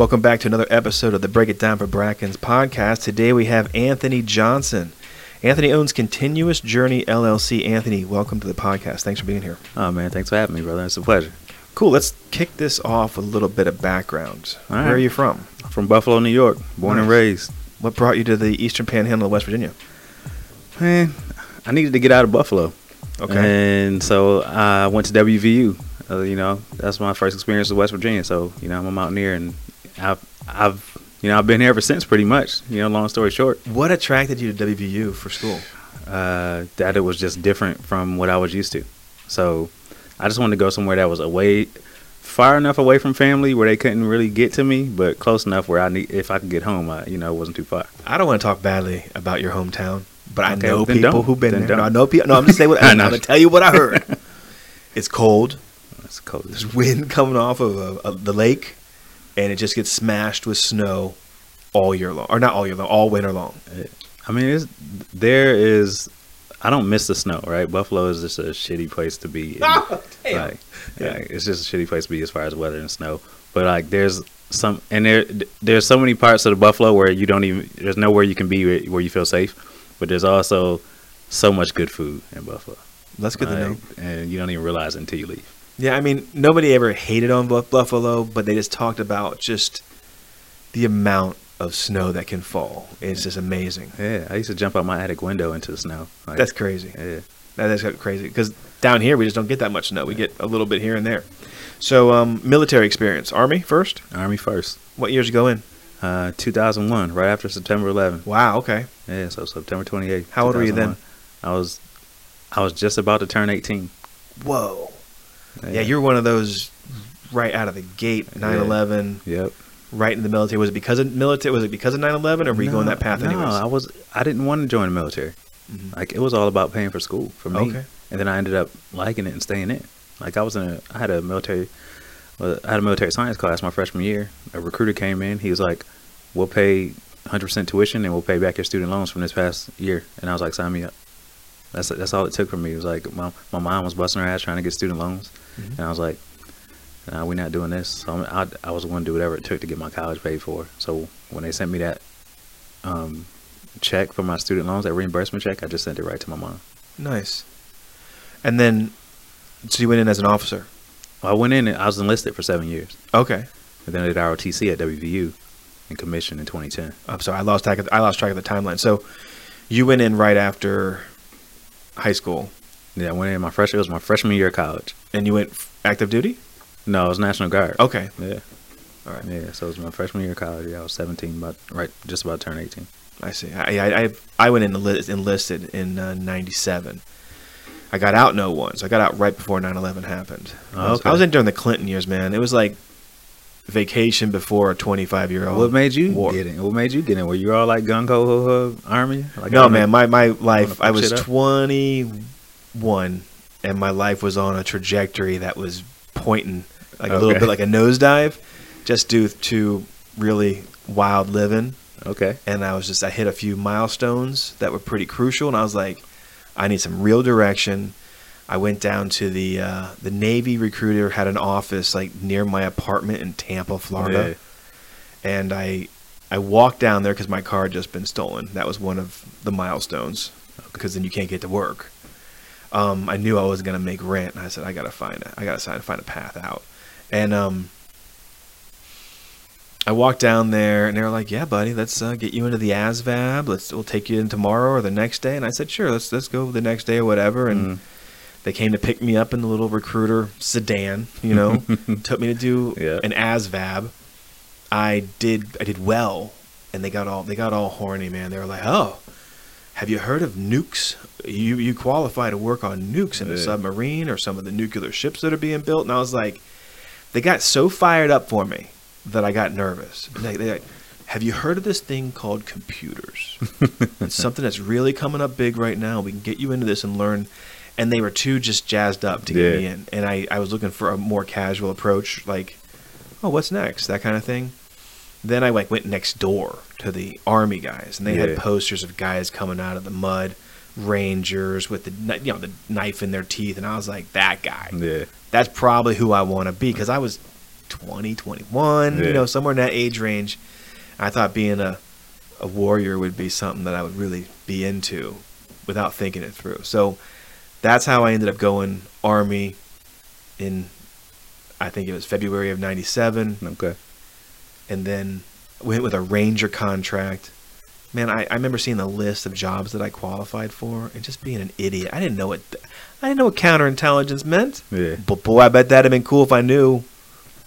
Welcome back to another episode of the Break It Down for Brackens podcast. Today we have Anthony Johnson. Anthony owns Continuous Journey LLC. Anthony, welcome to the podcast. Thanks for being here. Oh man, thanks for having me, brother. It's a pleasure. Cool. Let's kick this off with a little bit of background. All Where are you from? From Buffalo, New York, born and raised. What brought you to the Eastern Panhandle of West Virginia? Man, I needed to get out of Buffalo, Okay. and so I went to WVU. Uh, you know, that's my first experience with West Virginia. So you know, I'm a mountaineer, and I've, I've, you know, I've been here ever since, pretty much. You know, long story short, What attracted you to WVU for school? uh, that it was just different from what I was used to. So I just wanted to go somewhere that was away, far enough away from family where they couldn't really get to me, but close enough where I need, if I could get home, I, you know, it wasn't too far. I don't want to talk badly about your hometown, but I Okay, know people don't. who've been Then there. No, I know people. No, I'm just saying what I I'm going to tell you what I heard. it's cold. It's cold. There's wind coming off of, uh of the lake, and it just gets smashed with snow all year long, or not all year long, all winter long. I mean, it's, there is. I don't miss the snow, right? Buffalo is just a shitty place to be. in. Oh, damn. Like, yeah, it's just a shitty place to be as far as weather and snow. But like, there's some, and there, there's so many parts of the Buffalo where you don't even. There's nowhere you can be where, you feel safe. But there's also so much good food in Buffalo. That's good to know. And you don't even realize it until you leave. Yeah, I mean, nobody ever hated on Buffalo, but they just talked about just the amount of snow that can fall. It's just amazing. Yeah, I used to jump out my attic window into the snow. Like, That's crazy. yeah. That is crazy because down here we just don't get that much snow. We get a little bit here and there. So, um, military experience, Army first. Army first. What years you go in? Uh, 2001, right after September 11. Wow. Okay. Yeah, so September 28th. How old were you then? I was, I was just about to turn 18. Whoa. Yeah, you're one of those right out of the gate. 9/11, Yep. right in the military. Was it because of military? Was it because of 9/11, or were you going that path no, anyways? I was. I didn't want to join the military. Mhm. Like it was all about paying for school for me. Okay. And then I ended up liking it and staying in. Like I was in a. I had a military. I had a military science class my freshman year. A recruiter came in. He was like, "We'll pay 100% tuition and we'll pay back your student loans from this past year." And I was like, "Sign me up." That's that's all it took for me. It was like my my mom was busting her ass trying to get student loans, Mhm. and I was like, nah, we're not doing this. So I'm, I, I was going to do whatever it took to get my college paid for. So when they sent me that um, check for my student loans, that reimbursement check, I just sent it right to my mom. Nice. And then, so you went in as an officer. I went in and I was enlisted for seven years. Okay. And then I did ROTC at WVU and commissioned in 2010. I'm sorry, I lost track. Of, I lost track of the timeline. So, you went in right after high school, yeah, I went in my freshman. It was my freshman year of college. And you went active duty? No, it was National Guard. Okay. Yeah. All right. Yeah. So it was my freshman year of college. Yeah, I was 17, but right, just about turn 18. I see. I I I went in enlist, enlisted in uh, 97. I got out no ones. So I got out right before 9/11 happened. Okay. I, was, in during the Clinton years, man. It was like vacation before a 25 year old. What made you war. get in? What made you get in? Were you all like gung ho ho army? Like, no, man. My my life. I was twenty one, and my life was on a trajectory that was pointing like okay. a little bit like a nosedive, just due to really wild living. Okay. And I was just I hit a few milestones that were pretty crucial, and I was like, I need some real direction. I went down to the uh, the Navy recruiter had an office like near my apartment in Tampa, Florida, and I I walked down there because my car had just been stolen. That was one of the milestones because then you can't get to work. Um, I knew I wasn't gonna make rent, and I said I gotta find a, I gotta find find a path out, and um. I walked down there and they were like, "Yeah, buddy, let's uh, get you into the ASVAB. Let's we'll take you in tomorrow or the next day." And I said, "Sure, let's let's go the next day or whatever." And Mm. they came to pick me up in the little recruiter sedan, you know, took me to do Yeah. an ASVAB. I did I did well, and they got all they got all horny, man. They were like, "Oh, have you heard of nukes? You you qualify to work on nukes in Yeah. submarine or some of the nuclear ships that are being built." And I was like, they got so fired up for me that I got nervous. They, they like, have you heard of this thing called computers? it's something that's really coming up big right now. We can get you into this and learn. And they were too just jazzed up to get me in. And I, I was looking for a more casual approach, like, oh, what's next? That kind of thing. Then I like went next door to the army guys, and they had posters of guys coming out of the mud, rangers with the you know the knife in their teeth, and I was like, that guy Yeah. that's probably who I want to be because I was 20, 21, Yeah. you know, somewhere in that age range. I thought being a, a warrior would be something that I would really be into without thinking it through. So that's how I ended up going Army in, I think it was February of 97 Okay. and then went with a ranger contract. Man, I, I remember seeing the list of jobs that I qualified for and just being an idiot. I didn't know what I didn't know what counterintelligence meant. Yeah. But boy, I bet that'd have been cool if I knew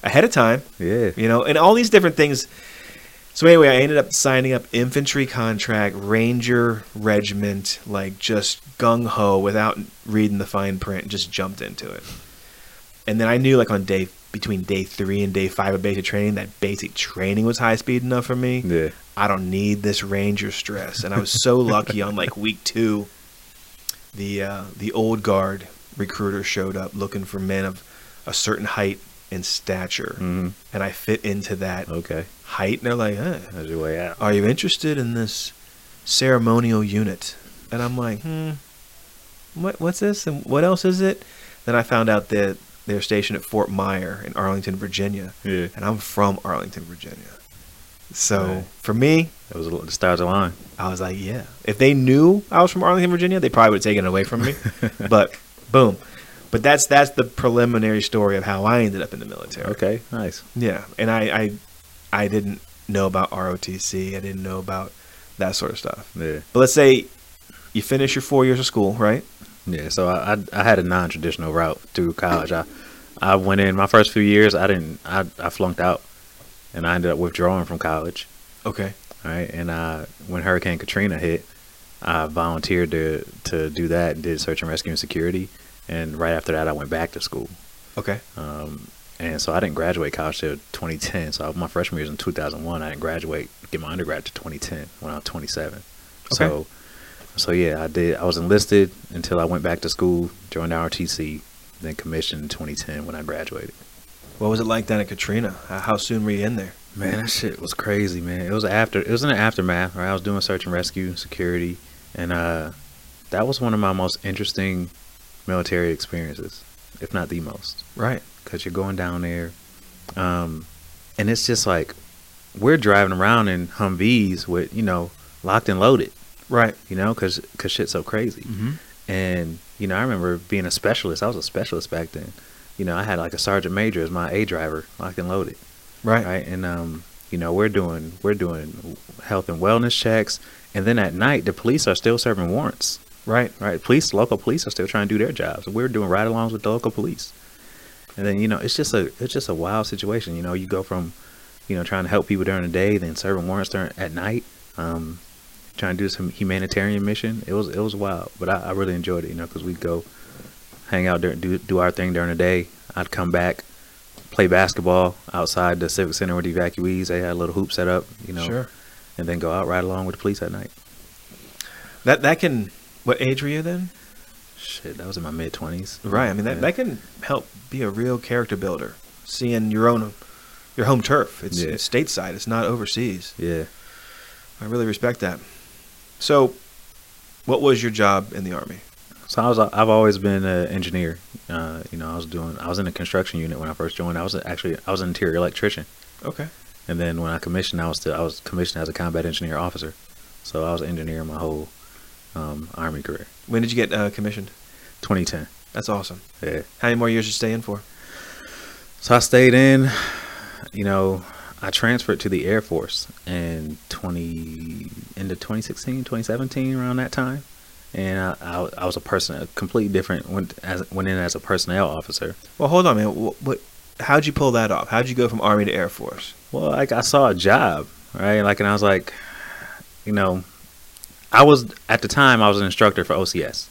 ahead of time. Yeah. You know, and all these different things. So anyway, I ended up signing up infantry contract, ranger regiment, like just gung ho without reading the fine print, just jumped into it. And then I knew like on day between day three and day five of basic training that basic training was high speed enough for me. Yeah. I don't need this ranger stress. And I was so lucky on like week two, the uh, the old guard recruiter showed up looking for men of a certain height and stature, hmm and I fit into that Okay. height. And they're like, huh, That's your way out. "Are you interested in this ceremonial unit?" And I'm like, "Hmm, what what's this? And what else is it?" Then I found out that they're stationed at Fort Myer in Arlington, Virginia, Yeah. and I'm from Arlington, Virginia. So Right. for me, It was the stars aligned. I was like, yeah. If they knew I was from Arlington, Virginia, they probably would have taken it away from me. but boom. But that's that's the preliminary story of how I ended up in the military. Okay. Nice. Yeah, and I I, I didn't know about ROTC. I didn't know about that sort of stuff. Yeah. But let's say you finish your four years of school, right? Yeah, so I, I I had a non-traditional route through college. I I went in my first few years. I didn't. I I flunked out, and I ended up withdrawing from college. Okay. All right, and uh, when Hurricane Katrina hit, I volunteered to to do that and did search and rescue and security. And right after that, I went back to school. Okay. Um, and so I didn't graduate college till 2010. So my freshman year was in 2001. I didn't graduate, get my undergrad to 2010 when I was 27. So, Okay. so yeah, I did. I was enlisted until I went back to school, joined ROTC, then commissioned in 2010 when I graduated. What was it like down at Katrina? How soon were you in there? Man, that shit was crazy, man. It was after. It was in the aftermath. Right, I was doing search and rescue, security, and uh, that was one of my most interesting military experiences, if not the most. Right. because you're going down there, um, and it's just like we're driving around in Humvees with you know locked and loaded, Right. you know, because cause shit's so crazy. Mm-hmm. And you know, I remember being a specialist. I was a specialist back then. You know, I had like a sergeant major as my A driver, locked and loaded, Right. right? And um, you know, we're doing we're doing health and wellness checks, and then at night the police are still serving warrants. Right. Right. Police, local police are still trying to do their jobs. We're doing ride-alongs with the local police, and then you know it's just a it's just a wild situation. You know, you go from you know trying to help people during the day, then serving warrants during at night, um, trying to do some humanitarian mission. It was it was wild, but I, I really enjoyed it. You know, because we'd go hang out during do do our thing during the day. I'd come back, play basketball outside the civic center with the evacuees. They had a little hoop set up. You know, Sure. and then go out right along with the police at night. That that can. What age were you then? Shit, that was in my mid twenties. Right. I mean that, that can help be a real character builder. Seeing your own your home turf. It's, Yeah. it's stateside. It's not overseas. Yeah. I really respect that. So, what was your job in the army? So I was I've always been an engineer. Uh, you know, I was doing I was in the construction unit when I first joined. I was actually I was an interior electrician, Okay. and then when I commissioned, I was still I was commissioned as a combat engineer officer. So I was an engineer my whole um, army career. When did you get uh, commissioned? 2010. That's awesome. Yeah. How many more years did you stay in for? So I stayed in. You know, I transferred to the Air Force in 20 into 2016, 2017, around that time. And I, I, I was a person, a completely different. Went as went in as a personnel officer. Well, hold on, man. What, what? How'd you pull that off? How'd you go from army to air force? Well, like I saw a job, right? Like, and I was like, you know, I was at the time I was an instructor for OCS,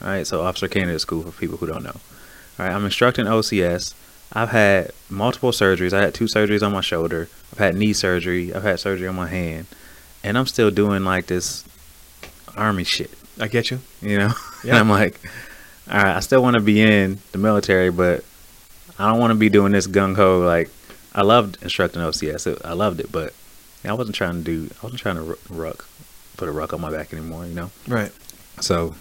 right? So Officer Candidate School for people who don't know, right? I'm instructing OCS. I've had multiple surgeries. I had two surgeries on my shoulder. I've had knee surgery. I've had surgery on my hand, and I'm still doing like this army shit, I get you. you know? Yeah. and I'm like, all right, I still want to be in the military, but I don't want to be doing this gung ho. Like, I loved instructing OCS. It- I loved it, but I wasn't trying to do. I wasn't trying to ruck, put a ruck on my back anymore. You know. Right. So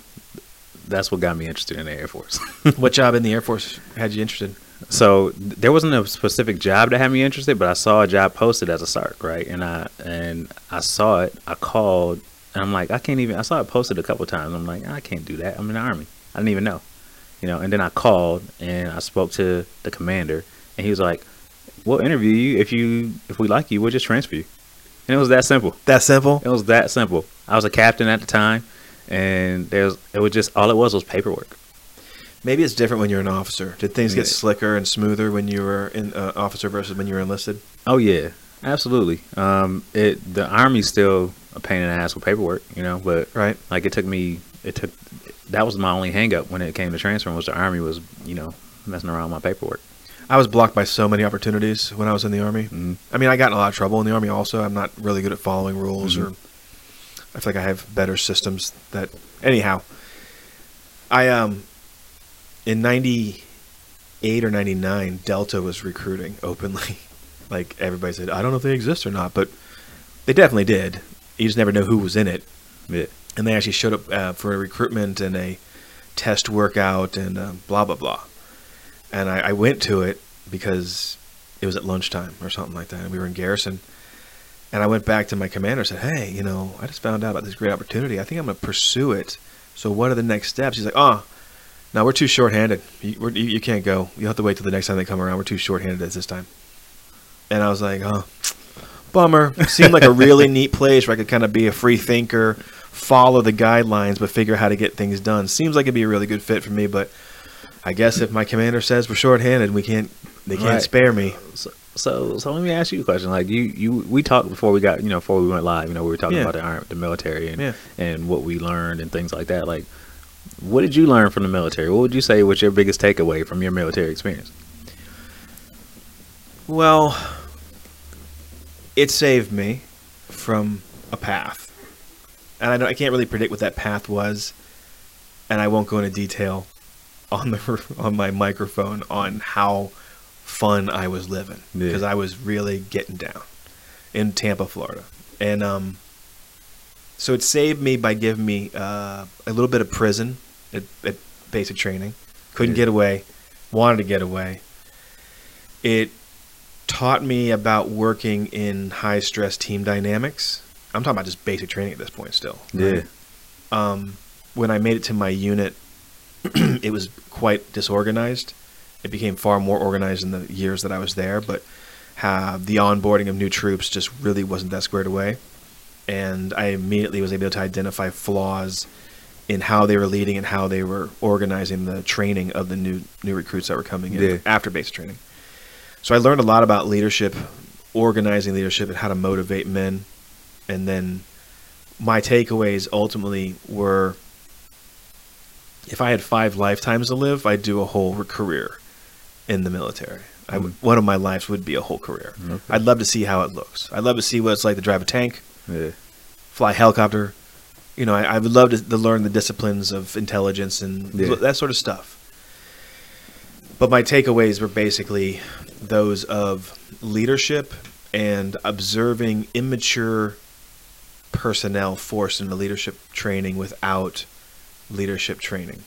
that's what got me interested in the Air Force. what job in the air force had you interested? So there wasn't a specific job that had me interested, but I saw a job posted as a SARC, right? And I and I saw it. I called, and I'm like, I can't even. I saw it posted a couple times. I'm like, I can't do that. I'm in the army. I didn't even know, you know. And then I called and I spoke to the commander, and he was like, "We'll interview you if you if we like you, we'll just transfer you." And it was that simple. That simple? It was that simple. I was a captain at the time, and there's it was just all it was was paperwork. Maybe it's different when you're an officer. Did things get Yeah. slicker and smoother when you were an uh, officer versus when you were enlisted? Oh yeah, absolutely. Um, it the army's still a pain in the ass with paperwork, you know, but Right. like it took me, it took that was my only hang up when it came to transferring was the army was you know messing around with my paperwork. I was blocked by so many opportunities when I was in the army. Mhm. I mean, I got in a lot of trouble in the army. Also, I'm not really good at following rules, Mhm. or I feel like I have better systems. That anyhow, I um in '98 or '99, Delta was recruiting openly. like everybody said, I don't know if they exist or not, but they definitely did. You just never know who was in it. Yeah, and they actually showed up uh, for a recruitment and a test workout and uh, blah blah blah. And I, I went to it because it was at lunchtime or something like that, and we were in garrison. And I went back to my commander and said, "Hey, you know, I just found out about this great opportunity. I think I'm going to pursue it. So what are the next steps?" He's like, "Oh, now we're too short-handed. You, we're, you, you can't go. You'll have to wait till the next time they come around. We're too short-handed at this time." And I was like, "Oh, bummer. Seemed like a really neat place where I could kind of be a free thinker, follow the guidelines, but figure out how to get things done. Seems like it'd be a really good fit for me, but I guess if my commander says we're short-handed, we can't. They can't Right. spare me. so, so so let me ask you a question. Like you you we talked before we got you know before we went live. You know we were talking Yeah. about the army, the military and Yeah. and what we learned and things like that. Like, what did you learn from the military? What would you say was your biggest takeaway from your military experience? Well, it saved me from a path, and I, don't, I can't really predict what that path was, and I won't go into detail on the on my microphone on how fun I was living Yeah. because I was really getting down in Tampa, Florida, and um, so it saved me by giving me uh, a little bit of prison at, at basic training. Couldn't Yeah. get away, wanted to get away. It taught me about working in high stress team dynamics. I'm talking about just basic training at this point still. right? Um, when I made it to my unit, it was quite disorganized. It became far more organized in the years that I was there, but uh, the onboarding of new troops just really wasn't that squared away. And I immediately was able to identify flaws in how they were leading and how they were organizing the training of the new new recruits that were coming in Yeah. after basic training. So I learned a lot about leadership, organizing leadership, and how to motivate men. And then my takeaways ultimately were if I had five lifetimes to live, I'd do a whole career in the military. I would, mm. one of my lives would be a whole career. Okay. I'd love to see how it looks. I'd love to see what it's like to drive a tank, Yeah. fly a helicopter. You know, I, I would love to, to learn the disciplines of intelligence and Yeah. that sort of stuff. But my takeaways were basically those of leadership and observing immature personnel forced into leadership training without leadership training.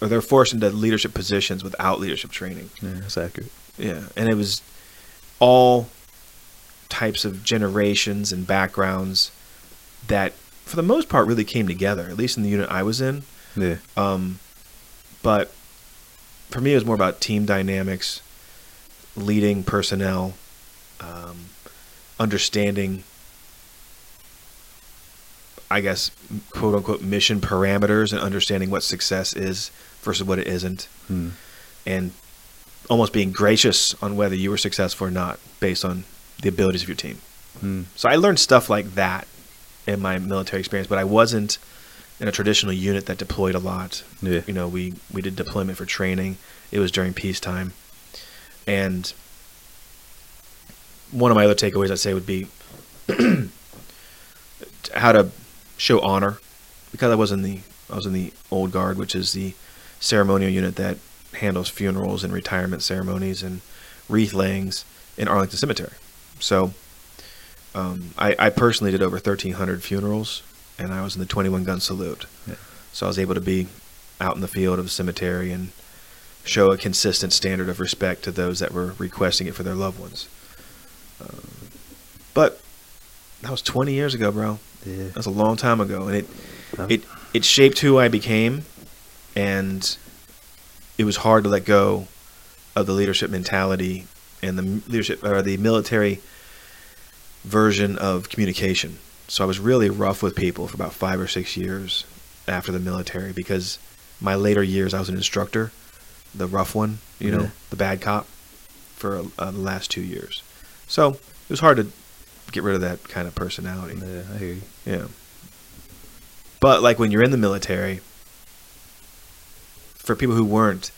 Or they're forced into leadership positions without leadership training. Yeah, that's accurate. Yeah, and it was all types of generations and backgrounds that, for the most part, really came together. At least in the unit I was in. Yeah. Um, but for me, it was more about team dynamics, leading personnel, um, understanding, I guess, quote unquote, mission parameters and understanding what success is versus what it isn't Hmm. and almost being gracious on whether you were successful or not based on the abilities of your team. Hmm. So I learned stuff like that in my military experience, but I wasn't in a traditional unit that deployed a lot. Yeah. You know, we we did deployment for training. It was during peacetime. And one of my other takeaways I'd say would be how to show honor because I was in the I was in the old guard, which is the ceremonial unit that handles funerals and retirement ceremonies and wreath layings in Arlington Cemetery. So um, I, I personally did over 1,300 funerals, and I was in the 21 gun salute. Yeah. So I was able to be out in the field of the cemetery and show a consistent standard of respect to those that were requesting it for their loved ones. Um, but that was 20 years ago, bro. Yeah. That's a long time ago, and it Uh, it it shaped who I became, and it was hard to let go of the leadership mentality and the leadership or the military version of communication. So I was really rough with people for about five or six years after the military because my later years I was an instructor, the rough one, you know, the bad cop, for uh, the last two years. So it was hard to get rid of that kind of personality. Yeah, I hear you. Yeah. But like when you're in the military, for people who weren't,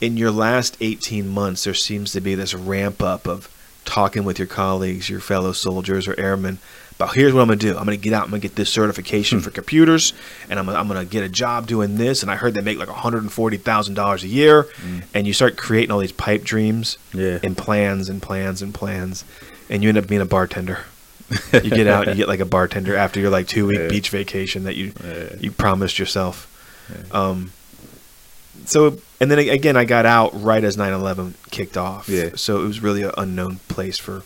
in your last 18 months, there seems to be this ramp up of talking with your colleagues, your fellow soldiers or airmen about here's what I'm going to do. I'm going to get out, I'm to get this certification for computers, and I'm, I'm going to get a job doing this. And I heard they make like $140,000 a year. And you start creating all these pipe dreams Yeah. and plans and plans and plans. And you end up being a bartender. you get out and you get like a bartender after your like two week Yeah. beach vacation that you Yeah. you promised yourself. Yeah. Um, so and then again, I got out right as 9/11 kicked off. Yeah. So it was really an unknown place for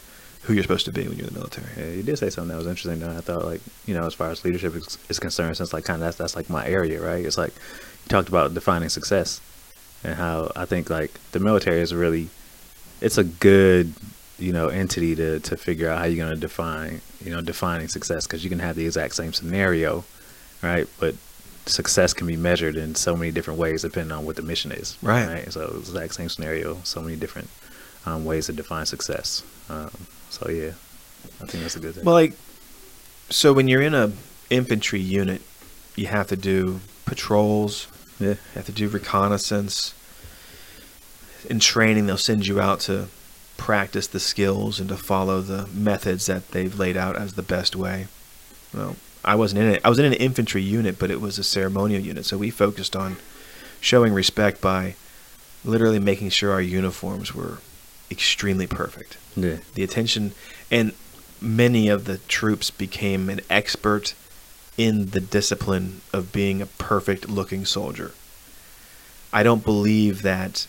who you're supposed to be when you're in the military. Yeah, you did say something that was interesting. Though. I thought, like, you know, as far as leadership is, is concerned, since like kind of that's that's like my area, right? It's like you talked about defining success, and how I think like the military is really, it's a good, you know, entity to to figure out how you're going to define, you know, defining success because you can have the exact same scenario, right? But success can be measured in so many different ways depending on what the mission is, Right. So it's the exact same scenario, so many different um, ways to define success. Um, so yeah, I think that's a good thing. Well, like, so when you're in a infantry unit, you have to do patrols. yeah. You have to do reconnaissance. In training, they'll send you out to practice the skills and to follow the methods that they've laid out as the best way. Well, I wasn't in it. I was in an infantry unit, but it was a ceremonial unit, so we focused on showing respect by literally making sure our uniforms were extremely perfect Yeah. the attention and many of the troops became an expert in the discipline of being a perfect looking soldier i don't believe that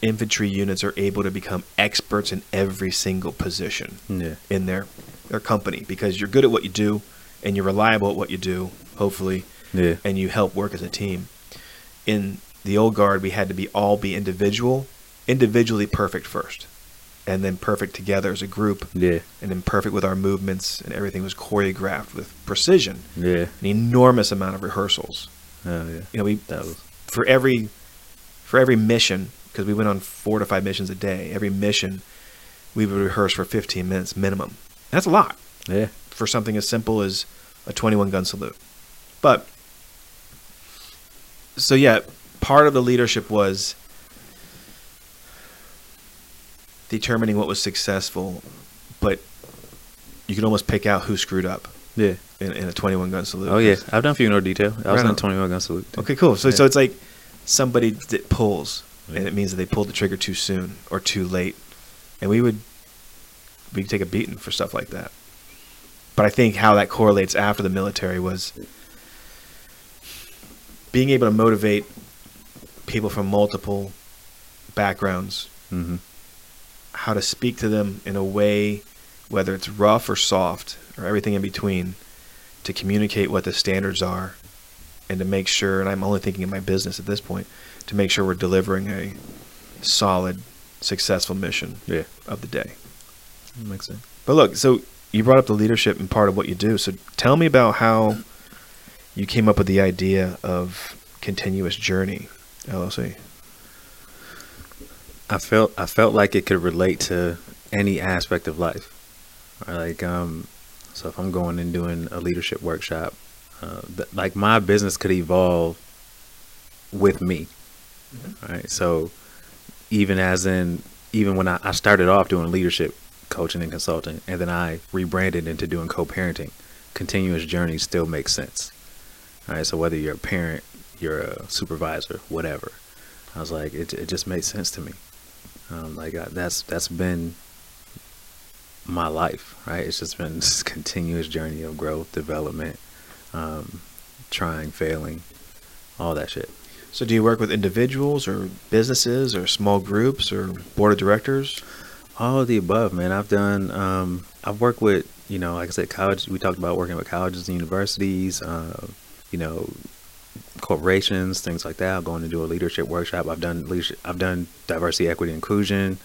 infantry units are able to become experts in every single position Yeah. in their their company because you're good at what you do and you're reliable at what you do hopefully Yeah. and you help work as a team. In the old guard, we had to be all be individual, individually perfect first, and then perfect together as a group, Yeah. and then perfect with our movements, and everything was choreographed with precision. Yeah. An enormous amount of rehearsals. Oh yeah. You know, we That was for every for every mission because we went on four to five missions a day. Every mission, we would rehearse for 15 minutes minimum. That's a lot yeah. for something as simple as a 21 gun salute. But so yeah, part of the leadership was determining what was successful, but you could almost pick out who screwed up Yeah. in, in a 21 gun salute. Oh yeah. I've done a few funeral detail. I was Right in on. twenty one gun salute. too. Okay, cool. So so it's like somebody that pulls, and it means that they pulled the trigger too soon or too late, and we would we could take a beating for stuff like that. But I think how that correlates after the military was being able to motivate people from multiple backgrounds, Mm-hmm. How to speak to them in a way, whether it's rough or soft or everything in between, to communicate what the standards are and to make sure, and I'm only thinking of my business at this point, to make sure we're delivering a solid, successful mission Yeah. of the day. Makes sense. But look, so you brought up the leadership and part of what you do. So tell me about how you came up with the idea of continuous journey LLC. I felt I felt like it could relate to any aspect of life. Like um, so if I'm going and doing a leadership workshop, uh, th- like my business could evolve with me. Right. So even as in even when I, I started off doing leadership coaching and consulting, and then I rebranded into doing co-parenting, continuous journey still makes sense. All right. So whether you're a parent, you're a supervisor, whatever. I was like, it, it just made sense to me. Um, like I, that's that's been my life, right? It's just been this continuous journey of growth, development, um, trying, failing, all that shit. So do you work with individuals or businesses or small groups or board of directors? All of the above, man. I've done. Um, I've worked with, you know, like I said, college. We talked about working with colleges and universities. Uh, you know, corporations, things like that. I'm going to do a leadership workshop. I've done leadership. I've done diversity, equity, inclusion.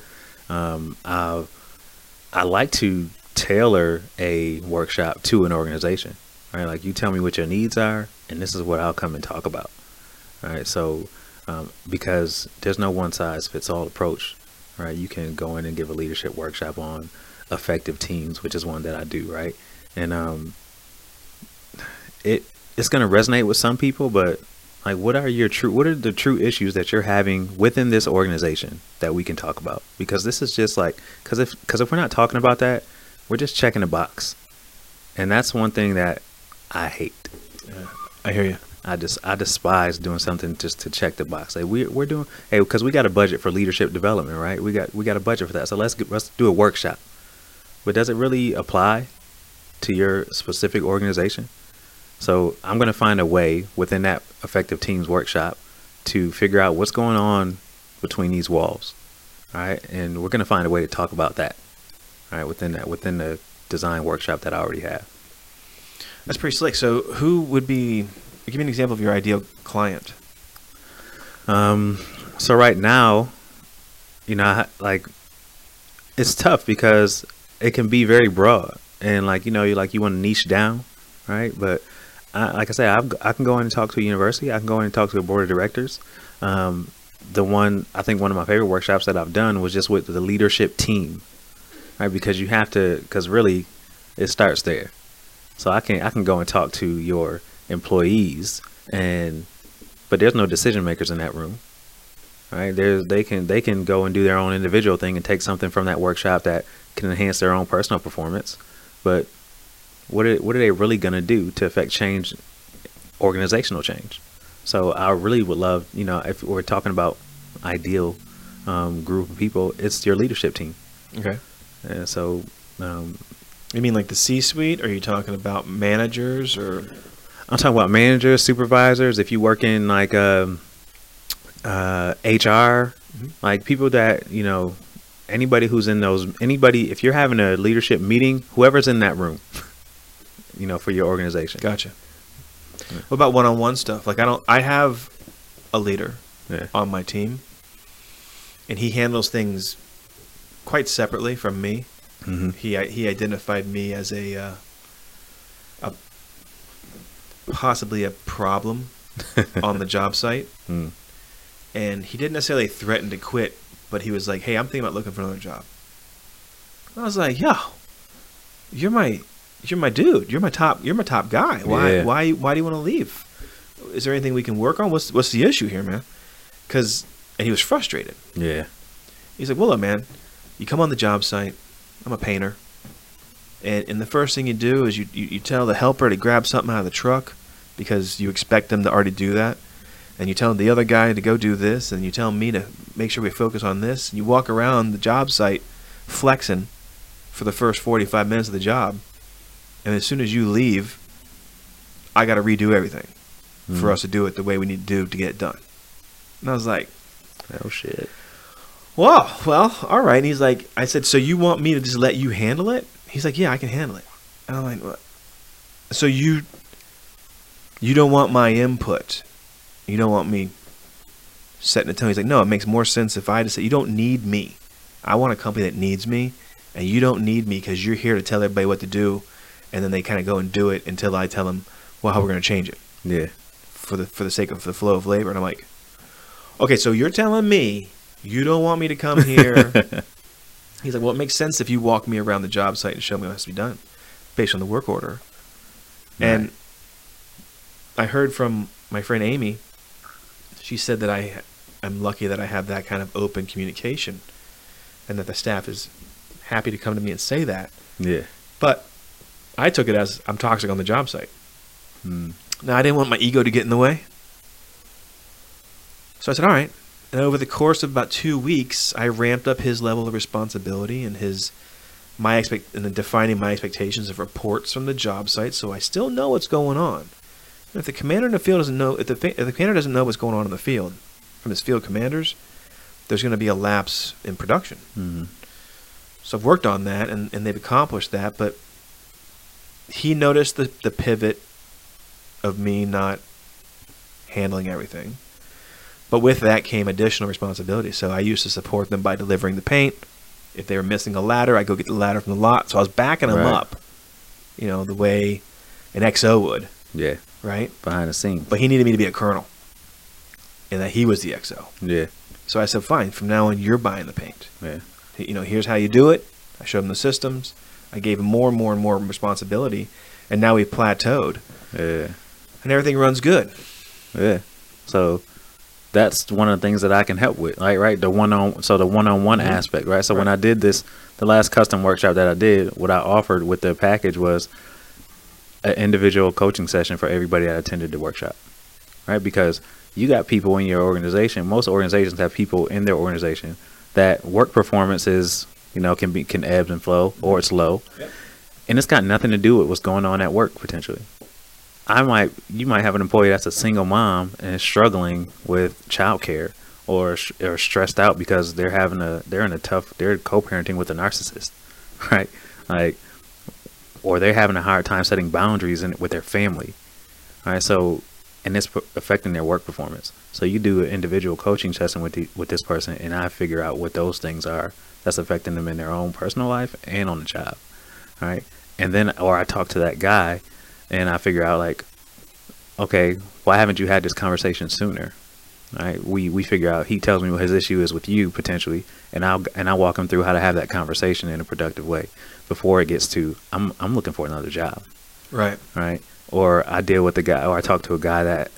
Um, I I like to tailor a workshop to an organization. Right, like you tell me what your needs are, and this is what I'll come and talk about. All right, so um, because there's no one size fits all approach, right? You can go in and give a leadership workshop on effective teams, which is one that I do, right? And um, it it's going to resonate with some people, but like, what are your true? What are the true issues that you're having within this organization that we can talk about? Because this is just like, because if because if we're not talking about that, we're just checking a box, and that's one thing that I hate. Yeah, I hear you. I just I despise doing something just to check the box. Like we we're doing hey because we got a budget for leadership development, right? We got we got a budget for that. So let's get, let's do a workshop. But does it really apply to your specific organization? So I'm going to find a way within that effective teams workshop to figure out what's going on between these walls. All right, and we're going to find a way to talk about that. All right, within that within the design workshop that I already have. That's pretty slick. So who would be give me an example of your ideal client. Um, so right now, you know, like it's tough because it can be very broad and like you know, you like you want to niche down, right? But I, like I said, I've, i can go in and talk to a university. I can go in and talk to a board of directors. Um, the one I think one of my favorite workshops that I've done was just with the leadership team, right? Because you have to, because really, it starts there. So I can I can go and talk to your employees and but there's no decision makers in that room right there's they can they can go and do their own individual thing and take something from that workshop that can enhance their own personal performance but what are, what are they really going to do to affect change organizational change so i really would love you know if we're talking about ideal um, group of people it's your leadership team okay and so um, you mean like the c suite are you talking about managers or I'm talking about managers, supervisors. If you work in like um, uh, HR, mm-hmm. like people that you know, anybody who's in those, anybody. If you're having a leadership meeting, whoever's in that room, you know, for your organization. Gotcha. Yeah. What about one-on-one stuff? Like I don't, I have a leader yeah. on my team, and he handles things quite separately from me. Mm-hmm. He he identified me as a uh, possibly a problem on the job site. Mm. And he didn't necessarily threaten to quit, but he was like, "Hey, I'm thinking about looking for another job." I was like, "Yo, you're my you're my dude. You're my top you're my top guy. Why yeah. why why do you want to leave? Is there anything we can work on? What's what's the issue here, man?" Cuz and he was frustrated. Yeah. He's like, "Well, look, man, you come on the job site. I'm a painter. And, and the first thing you do is you, you, you tell the helper to grab something out of the truck because you expect them to already do that. And you tell the other guy to go do this, and you tell me to make sure we focus on this. And you walk around the job site flexing for the first 45 minutes of the job. And as soon as you leave, I got to redo everything mm. for us to do it the way we need to do to get it done. And I was like, oh shit. Well, well, all right. And he's like, I said, so you want me to just let you handle it? He's like, yeah, I can handle it. And I'm like, what? So you you don't want my input. You don't want me setting the tone. He's like, no, it makes more sense if I just say you don't need me. I want a company that needs me, and you don't need me because you're here to tell everybody what to do, and then they kind of go and do it until I tell them, well, how we're going to change it. Yeah. For the for the sake of the flow of labor, and I'm like, okay, so you're telling me you don't want me to come here He's like, well, it makes sense if you walk me around the job site and show me what has to be done based on the work order. Right. And I heard from my friend Amy, she said that I am lucky that I have that kind of open communication and that the staff is happy to come to me and say that. Yeah. But I took it as I'm toxic on the job site. Hmm. Now, I didn't want my ego to get in the way. So I said, all right, and over the course of about two weeks, I ramped up his level of responsibility and his my expect and defining my expectations of reports from the job site. So I still know what's going on, If the commander in the field doesn't know, if the, if the commander doesn't know what's going on in the field from his field commanders, there's going to be a lapse in production. Mm-hmm. So I've worked on that, and, and they've accomplished that. But he noticed the, the pivot of me not handling everything. But with that came additional responsibility. So I used to support them by delivering the paint. If they were missing a ladder, I go get the ladder from the lot. So I was backing them Right. up, you know, the way an XO would, Yeah, right? behind the scenes. But he needed me to be a colonel, and that he was the XO. Yeah, So I said, fine. From now on, you're buying the paint. yeah, You know, here's how you do it. I showed him the systems. I gave him more and more and more responsibility, and now we've plateaued, yeah, and everything runs good. yeah. So that's one of the things that I can help with, like right, the one on so the one on one aspect, right. So when I did this, the last custom workshop that I did, what I offered with the package was an individual coaching session for everybody that attended the workshop, right? Because you got people in your organization. Most organizations have people in their organization that work performance is, you know, can be can ebb and flow or it's low, Yep. and it's got nothing to do with what's going on at work potentially. I might, you might have an employee that's a single mom and is struggling with childcare or or stressed out because they're having a they're in a tough they're co-parenting with a narcissist, right? Like, or they're having a hard time setting boundaries in, with their family, all right? So, and it's affecting their work performance. So you do an individual coaching session with the, with this person, and I figure out what those things are that's affecting them in their own personal life and on the job, all right? And then, or I talk to that guy, and I figure out like, okay, why haven't you had this conversation sooner? All right, we we figure out. He tells me what his issue is with you potentially, and I'll and I walk him through how to have that conversation in a productive way before it gets to I'm I'm looking for another job, Right. right? Or I deal with the guy, or I talk to a guy that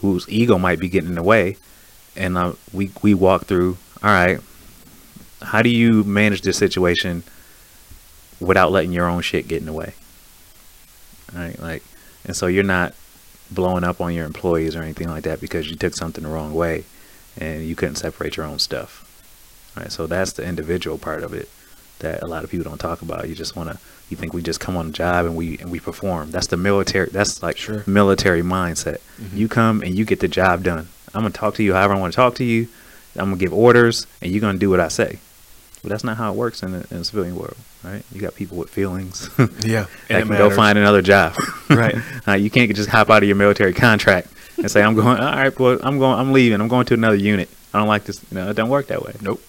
whose ego might be getting in the way, and uh, we we walk through. All right, how do you manage this situation without letting your own shit get in the way? All right, like, and so you're not blowing up on your employees or anything like that because you took something the wrong way and you couldn't separate your own stuff. All right, so that's the individual part of it that a lot of people don't talk about. You just want to, you think we just come on the job and we and we perform. That's the military. That's like Sure. military mindset. Mhm. You come and you get the job done. I'm gonna talk to you however I want to talk to you. I'm gonna give orders and you're gonna do what I say. But that's not how it works in the, in the civilian world, right? You got people with feelings Yeah. that can go find another job. Right. Uh, you can't just hop out of your military contract and say, "I'm going. All right, well, I'm going. I'm leaving. I'm going to another unit. I don't like this. You know, it doesn't work that way." Nope.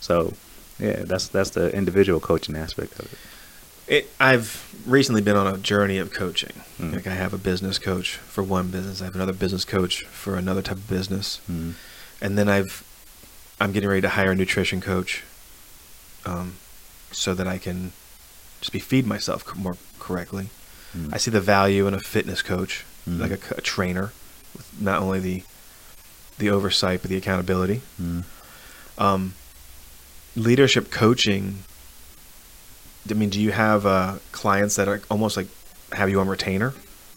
So, yeah, that's that's the individual coaching aspect of it. It, I've recently been on a journey of coaching. Mm. Like I have a business coach for one business. I have another business coach for another type of business, Mm. and then I've I'm getting ready to hire a nutrition coach, um, so that I can just be feed myself more correctly. Mm. I see the value in a fitness coach, Mhm. like a trainer, with not only the the oversight but the accountability. Mm. Um, leadership coaching. I mean, do you have uh, clients that are almost like have you on retainer,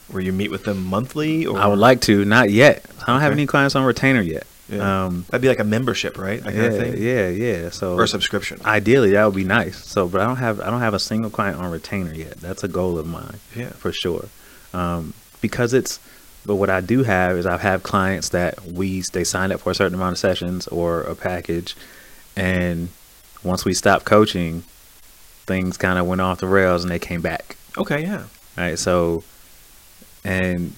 where you meet with them monthly? Or I would like to, not yet. I don't have any clients on retainer yet. Yeah. Um, that'd be like a membership, right? That kind yeah, of thing, yeah, yeah. So or a subscription. ideally, that would be nice. So, but I don't have I don't have a single client on retainer yet. That's a goal of mine. Yeah. for sure. Um, because it's, but what I do have is I have clients that we they signed up for a certain amount of sessions or a package, and once we stopped coaching, things kind of went off the rails and they came back. Okay, yeah. Right. So, and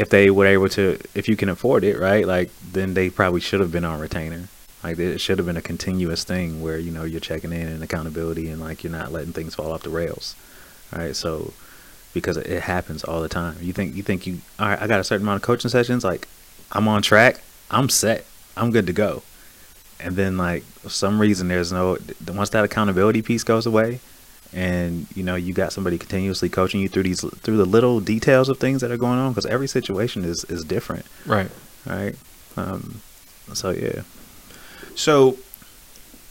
if they were able to, if you can afford it, right, like then they probably should have been on retainer. Like it should have been a continuous thing where you know you're checking in and accountability and like you're not letting things fall off the rails. Right. So, because it happens all the time. You think you think you all right? I got a certain amount of coaching sessions. Like I'm on track. I'm set. I'm good to go. And then like for some reason there's no once that accountability piece goes away, and you know you got somebody continuously coaching you through these through the little details of things that are going on because every situation is is different, Right. right? Um, so yeah. So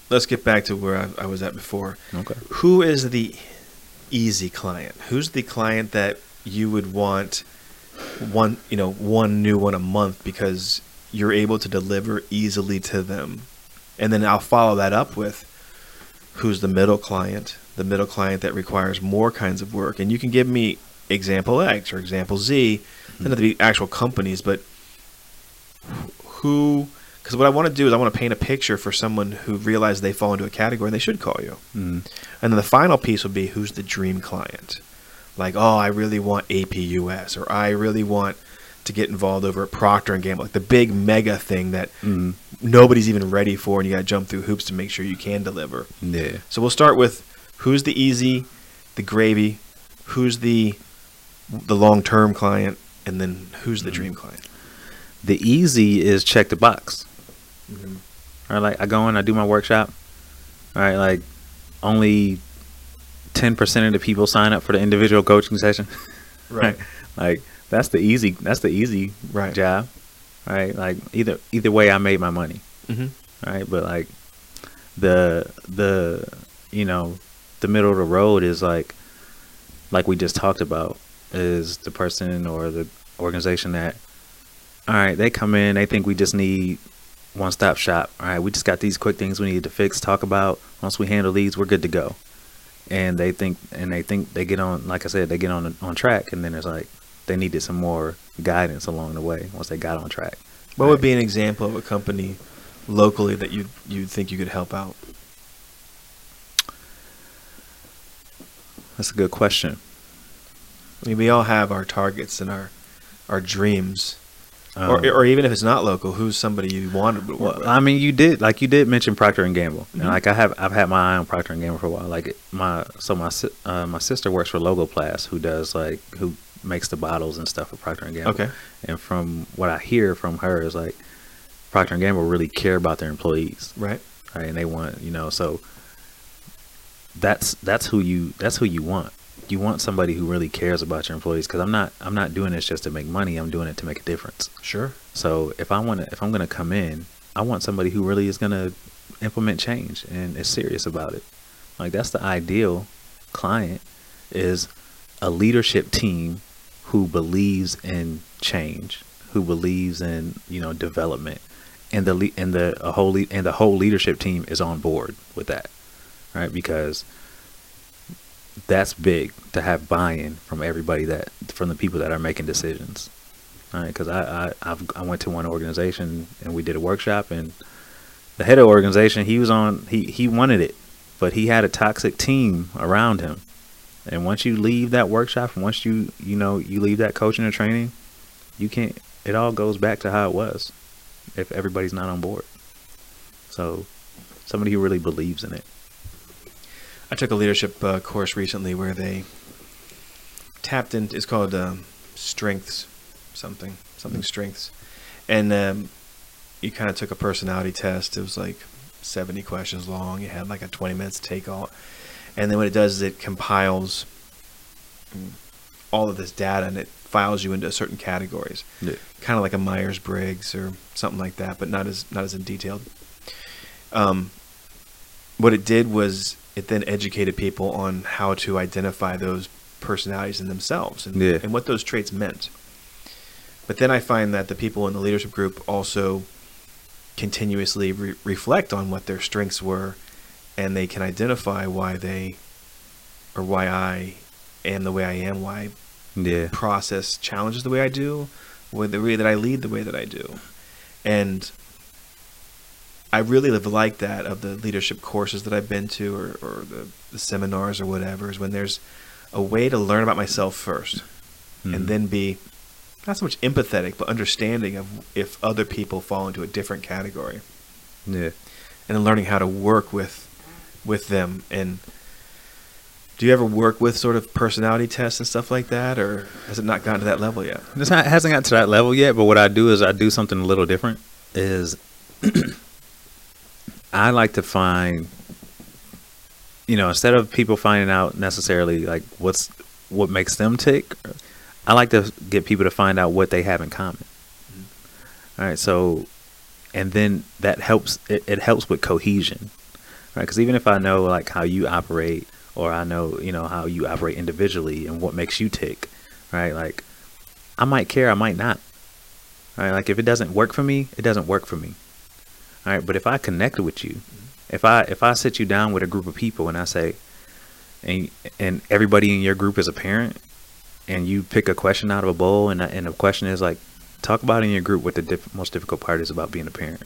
let's get back to where I, I was at before. Okay. Who is the easy client? Who's the client that you would want one, you know, one new one a month because you're able to deliver easily to them? And then I'll follow that up with who's the middle client, the middle client that requires more kinds of work. And you can give me example X or example Z, not to be actual companies, but who? Because what I want to do is I want to paint a picture for someone who realizes they fall into a category and they should call you. Mm. And then the final piece would be who's the dream client. Like, oh, I really want APUS, or I really want to get involved over at Procter and Gamble, like the big mega thing that Mm. nobody's even ready for, and you got to jump through hoops to make sure you can deliver. Yeah. So we'll start with who's the easy, the gravy, who's the the long term client, and then who's the dream client. The easy is check the box. All right, like I go in, I do my workshop. All right, like only ten percent of the people sign up for the individual coaching session. Right. like that's the easy. That's the easy Right. job. Right. Like either either way, I made my money. hmm Right. But like the the you know the middle of the road is like like we just talked about is the person or the organization that all right they come in they think we just need one stop shop. All right we just got these quick things we need to fix talk about. Once we handle these we're good to go. And they think and they think they get on like i said they get on on track and then it's like they needed some more guidance along the way once they got on track. What would be an example of a company locally that you you'd think you could help out? That's a good question I mean, we all have our targets and our our dreams, Um, or or even if it's not local, who's somebody you wanted to work Well? I mean, you did like you did mention Procter and Gamble, Mhm. and like I have I've had my eye on Procter and Gamble for a while. Like my so my uh, my sister works for Logoplast, who does like who makes the bottles and stuff for Procter and Gamble. Okay. And from what I hear from her is like Procter and Gamble really care about their employees, right. right? And they want you know so that's that's who you that's who you want. You want somebody who really cares about your employees because I'm not I'm not doing this just to make money. I'm doing it to make a difference. Sure. So if I want to, if I'm going to come in, I want somebody who really is going to implement change and is serious about it. Like that's the ideal client is a leadership team who believes in change, who believes in you know development, and the and the a whole le- and the whole leadership team is on board with that, right? Because that's big to have buy-in from everybody that from the people that are making decisions right? because I, I I've, i went to one organization and we did a workshop and the head of the organization he was on he he wanted it but he had a toxic team around him and once you leave that workshop and once you you know you leave that coaching or training you can't it all goes back to how it was if everybody's not on board so somebody who really believes in it I took a leadership uh, course recently where they tapped into. It's called um, Strengths, something something Strengths, and um, you kind of took a personality test. It was like seventy questions long. You had like a twenty minutes take all, and then what it does is it compiles all of this data and it files you into certain categories, yeah kind of like a Myers Briggs or something like that, but not as not as in detailed. Um, what it did was it then educated people on how to identify those personalities in themselves and, Yeah. and what those traits meant. But then I find that the people in the leadership group also continuously re- reflect on what their strengths were and they can identify why they or why I am the way I am, why yeah process challenges the way I do, with the way that I lead the way that I do. And I really live like that of the leadership courses that I've been to or, or the, the seminars or whatever, is when there's a way to learn about myself 1st Mhm. and then be not so much empathetic, but understanding of if other people fall into a different category yeah and then learning how to work with with them and do you ever work with sort of personality tests and stuff like that or has it not gotten to that level yet It's not it hasn't got to that level yet, but what I do is I do something a little different. Is I like to find, you know, instead of people finding out necessarily like what's what makes them tick, I like to get people to find out what they have in common. Mm-hmm. All right, so and then that helps. It, it helps with cohesion, right? Because even if I know like how you operate, or I know you know how you operate individually and what makes you tick, right? Like I might care, I might not. All right, like if it doesn't work for me, it doesn't work for me. All right, but if I connect with you, if I if I sit you down with a group of people and I say, and and everybody in your group is a parent, and you pick a question out of a bowl, and and the question is like, talk about in your group what the diff- most difficult part is about being a parent.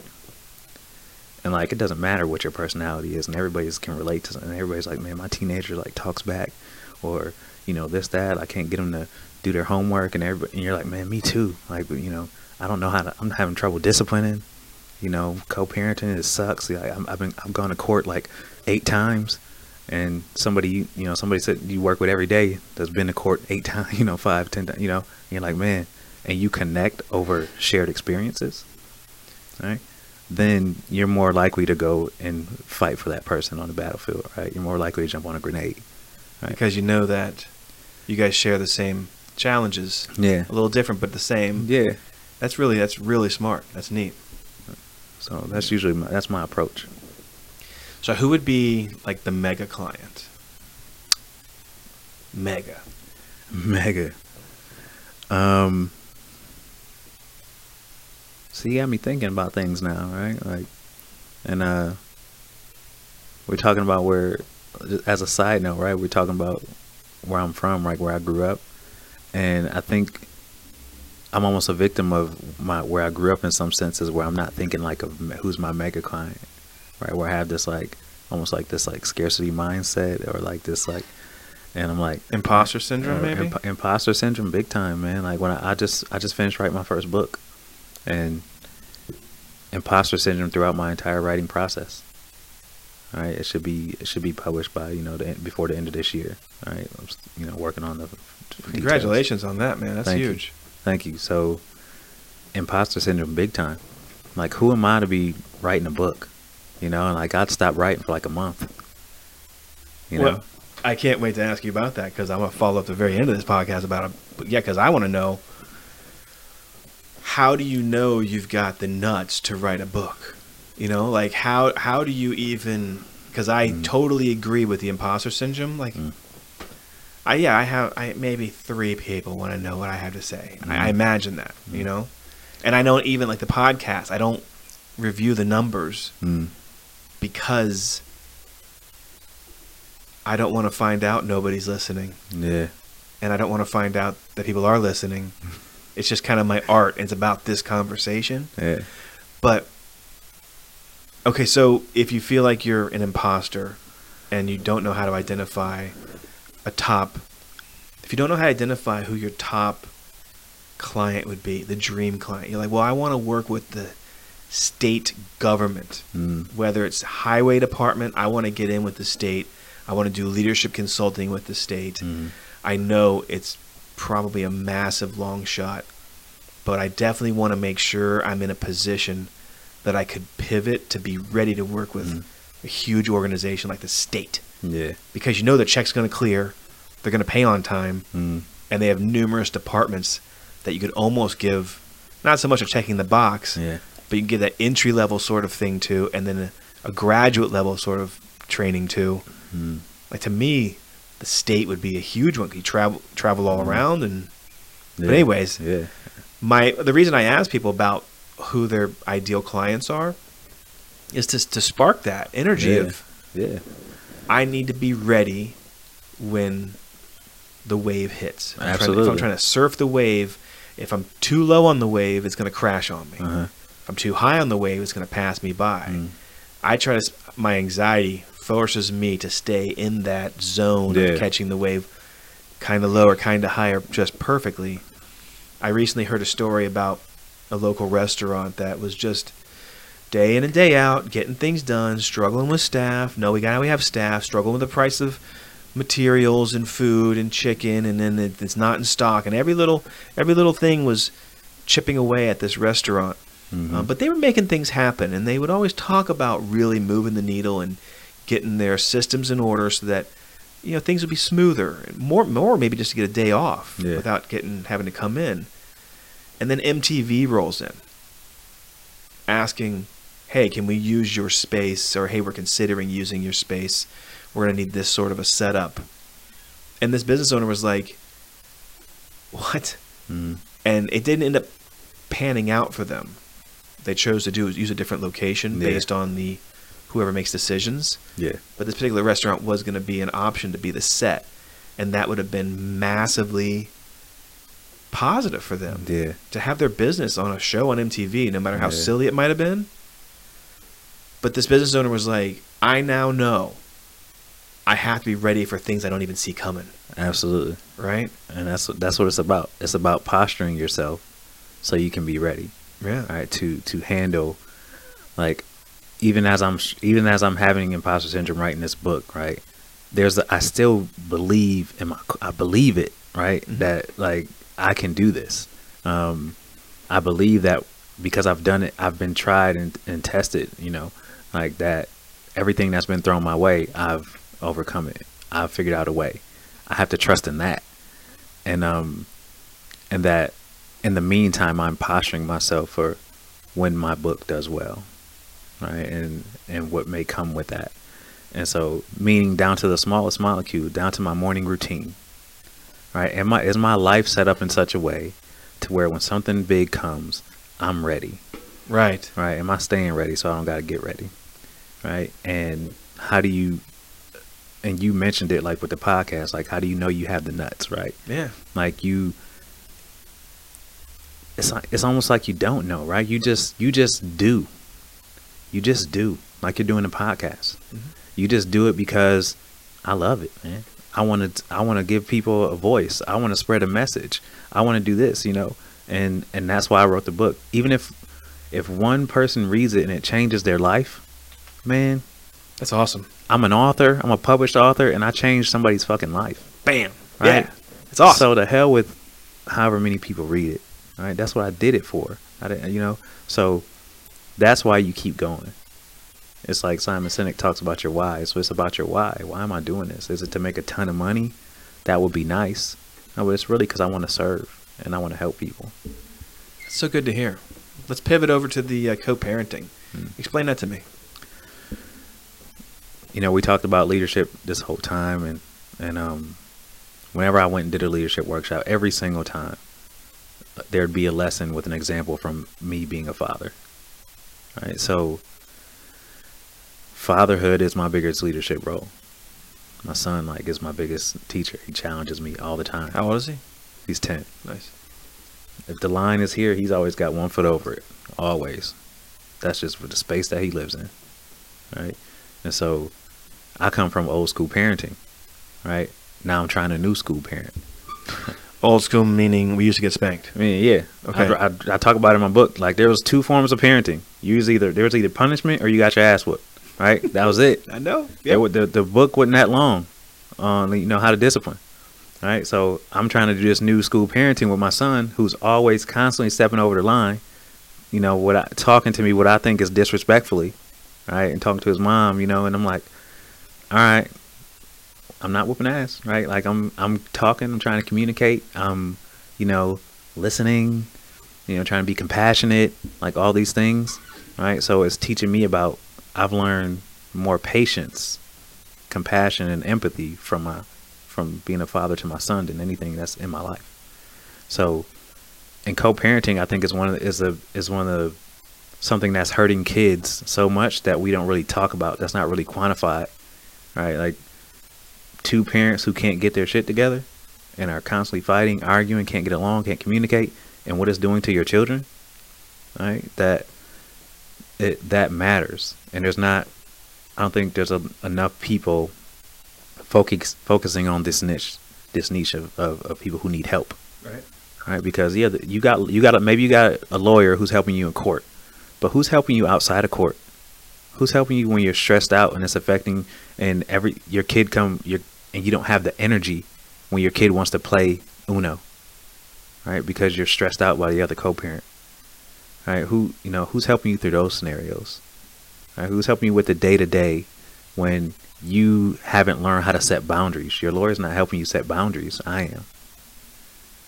And like, it doesn't matter what your personality is, and everybody's can relate to. And everybody's like, man, my teenager like talks back, or you know this that. I can't get them to do their homework, and everybody, and you're like, man, me too. Like, you know, I don't know how to. I'm having trouble disciplining. You know, co-parenting it sucks. Like, I'm, I've been I've gone to court like eight times, and somebody you know somebody said you work with every day that's been to court eight times. You know, five, ten. times, You know, and you're like, man, and you connect over shared experiences, right? Then you're more likely to go and fight for that person on the battlefield, right? You're more likely to jump on a grenade. Right. because you know that you guys share the same challenges. Yeah. A little different, but the same. Yeah. That's really that's really smart. That's neat. So that's usually my, that's my approach. So who would be like the mega client? Mega. Mega. Um. So you got me thinking about things now, right? Like, and uh, we're talking about where, as a side note, right? We're talking about where I'm from, right? Where I grew up, and I think I'm almost a victim of my where I grew up in some senses, where I'm not thinking like of who's my mega client, right? Where I have this like almost like this like scarcity mindset, or like this like, and I'm like Imposter syndrome, uh, maybe. imp- imposter syndrome, big time, man. Like when I, I just I just finished writing my first book, and imposter syndrome throughout my entire writing process. All right, it should be it should be published by you know the, before the end of this year. All right, I'm you know working on the details. Congratulations on that, man. That's Thank you. Thank you. So, imposter syndrome, big time. Like, who am I to be writing a book? You know, and like I'd stop writing for like a month. You know, Well, I can't wait to ask you about that because I'm gonna follow up the very end of this podcast about it. But yeah, because I want to know how do you know you've got the nuts to write a book? You know, like how how do you even? Because I Mm. totally agree with the imposter syndrome. Like, Mm. I yeah, I have I maybe three people want to know what I have to say. I, I Mhm. imagine that you Mm. know, and I know even like the podcast. I don't review the numbers Mm. because I don't want to find out nobody's listening, yeah, and I don't want to find out that people are listening. It's just kind of my art. It's about this conversation. yeah, But okay, so if you feel like you're an imposter and you don't know how to identify a top, if you don't know how to identify who your top client would be, the dream client, you're like, well, I want to work with the state government mm. whether it's highway department i want to get in with the state i want to do leadership consulting with the state Mm. i know it's probably a massive long shot but i definitely want to make sure i'm in a position that i could pivot to be ready to work with Mm. a huge organization like the state yeah, because you know the check's going to clear they're going to pay on time mm. and they have numerous departments that you could almost give not so much of checking the box yeah, but you can give that entry level sort of thing to, and then a, a graduate level sort of training to. mm. Like to me, the state would be a huge one. You travel travel all Mhm. around, and yeah. but anyways, yeah, my the reason I ask people about who their ideal clients are is to to spark that energy Yeah. of yeah, I need to be ready when the wave hits. I'm trying to- if I'm trying to surf the wave, if I'm too low on the wave, it's going to crash on me. uh-huh. If I'm too high on the wave, it's going to pass me by. Mm. I try to. My anxiety forces me to stay in that zone Yeah. of catching the wave, kind of low or kind of higher, just perfectly. I recently heard a story about a local restaurant that was just day in and day out getting things done, struggling with staff. No, we got we have staff struggling with the price of materials and food and chicken, and then it, it's not in stock, and every little every little thing was chipping away at this restaurant. Mhm. Uh, but they were making things happen, and they would always talk about really moving the needle and getting their systems in order so that you know things would be smoother, more, more maybe just to get a day off Yeah. without getting having to come in. And then MTV rolls in, asking, "Hey, can we use your space?" Or, "Hey, we're considering using your space. We're gonna need this sort of a setup." And this business owner was like, "What?" Mm. and it didn't end up panning out for them. They chose to do use a different location Yeah. based on the whoever makes decisions. yeah, But this particular restaurant was going to be an option to be the set, and that would have been massively positive for them Yeah. to have their business on a show on MTV, no matter how Yeah. silly it might have been. But this business owner was like, I now know I have to be ready for things I don't even see coming. Absolutely. Right? And that's that's what it's about. It's about posturing yourself so you can be ready. Yeah. right to to handle like even as i'm even as i'm having imposter syndrome writing this book right there's a, i still believe in my i believe it right Mhm. that like i can do this um i believe that because i've done it i've been tried and, and tested you know like that everything that's been thrown my way i've overcome it. I've figured out a way. I have to trust in that. And um and that in the meantime i'm posturing myself for when my book does well right? And and what may come with that. And so meaning down to the smallest molecule down to my morning routine right? Am I, is my life set up in such a way to where when something big comes i'm ready? Right. right? Am i staying ready so i don't got to get ready right? And how do you and you mentioned it like with the podcast like how do you know you have the nuts right? Yeah. like you it's like it's almost like you don't know right? You just you just do. You just do like you're doing a podcast. Mhm. you just do it because i love it man. I want to i want to give people a voice. I want to spread a message. I want to do this you know? And and that's why i wrote the book. Even if if one person reads it and it changes their life man That's awesome. i'm an author i'm a published author and i changed somebody's fucking life Bam. Right. Yeah. It's awesome. so the hell with however many people read it. Right. that's what I did it for. I didn't, you know. So that's why you keep going. It's like Simon Sinek talks about your why. So it's about your why. Why am I doing this? Is it to make a ton of money? That would be nice. No, but it's really because I want to serve and I want to help people. It's so good to hear. Let's pivot over to the uh, co-parenting. Hmm. Explain that to me. You know, we talked about leadership this whole time, and and um, whenever I went and did a leadership workshop, every single time there'd be a lesson with an example from me being a father. Right, so fatherhood is my biggest leadership role. My son, like, is my biggest teacher. He challenges me all the time. How old is he? He's ten. Nice. If the line is here, he's always got one foot over it. Always. That's just for the space that he lives in. Right? And so I come from old school parenting. Right? Now I'm trying a new school parent. Old school meaning we used to get spanked. I mean, yeah. Okay. I, I, I talk about it in my book. Like there was two forms of parenting. You was either there was either punishment or you got your ass whooped. Right? That was it. I know. It wa- the the book wasn't that long on you know how to discipline. Right? So I'm trying to do this new school parenting with my son who's always constantly stepping over the line, you know, what I, talking to me what I think is disrespectfully, right? And talking to his mom, you know, and I'm like, all right, I'm not whooping ass, right? Like I'm I'm talking, I'm trying to communicate, I'm, you know, listening, you know, trying to be compassionate, like all these things, right? So it's teaching me about I've learned more patience, compassion, and empathy from my from being a father to my son than anything that's in my life. So, and co-parenting, I think is one of the, is a is one of the something that's hurting kids so much that we don't really talk about. That's not really quantified, right? Like two parents who can't get their shit together and are constantly fighting, arguing, can't get along, can't communicate, and what it's doing to your children, right? That it that matters, and there's not. I don't think there's a, enough people focus focusing on this niche, this niche of, of, of people who need help, Right. right? Because yeah, you got you got a, maybe you got a lawyer who's helping you in court, but who's helping you outside of court? Who's helping you when you're stressed out and it's affecting and every your kid come your and you don't have the energy when your kid wants to play Uno, right? Because you're stressed out by the other co-parent, right? Who you know who's helping you through those scenarios, right? Who's helping you with the day to day when you haven't learned how to set boundaries? Your lawyer's not helping you set boundaries. I am,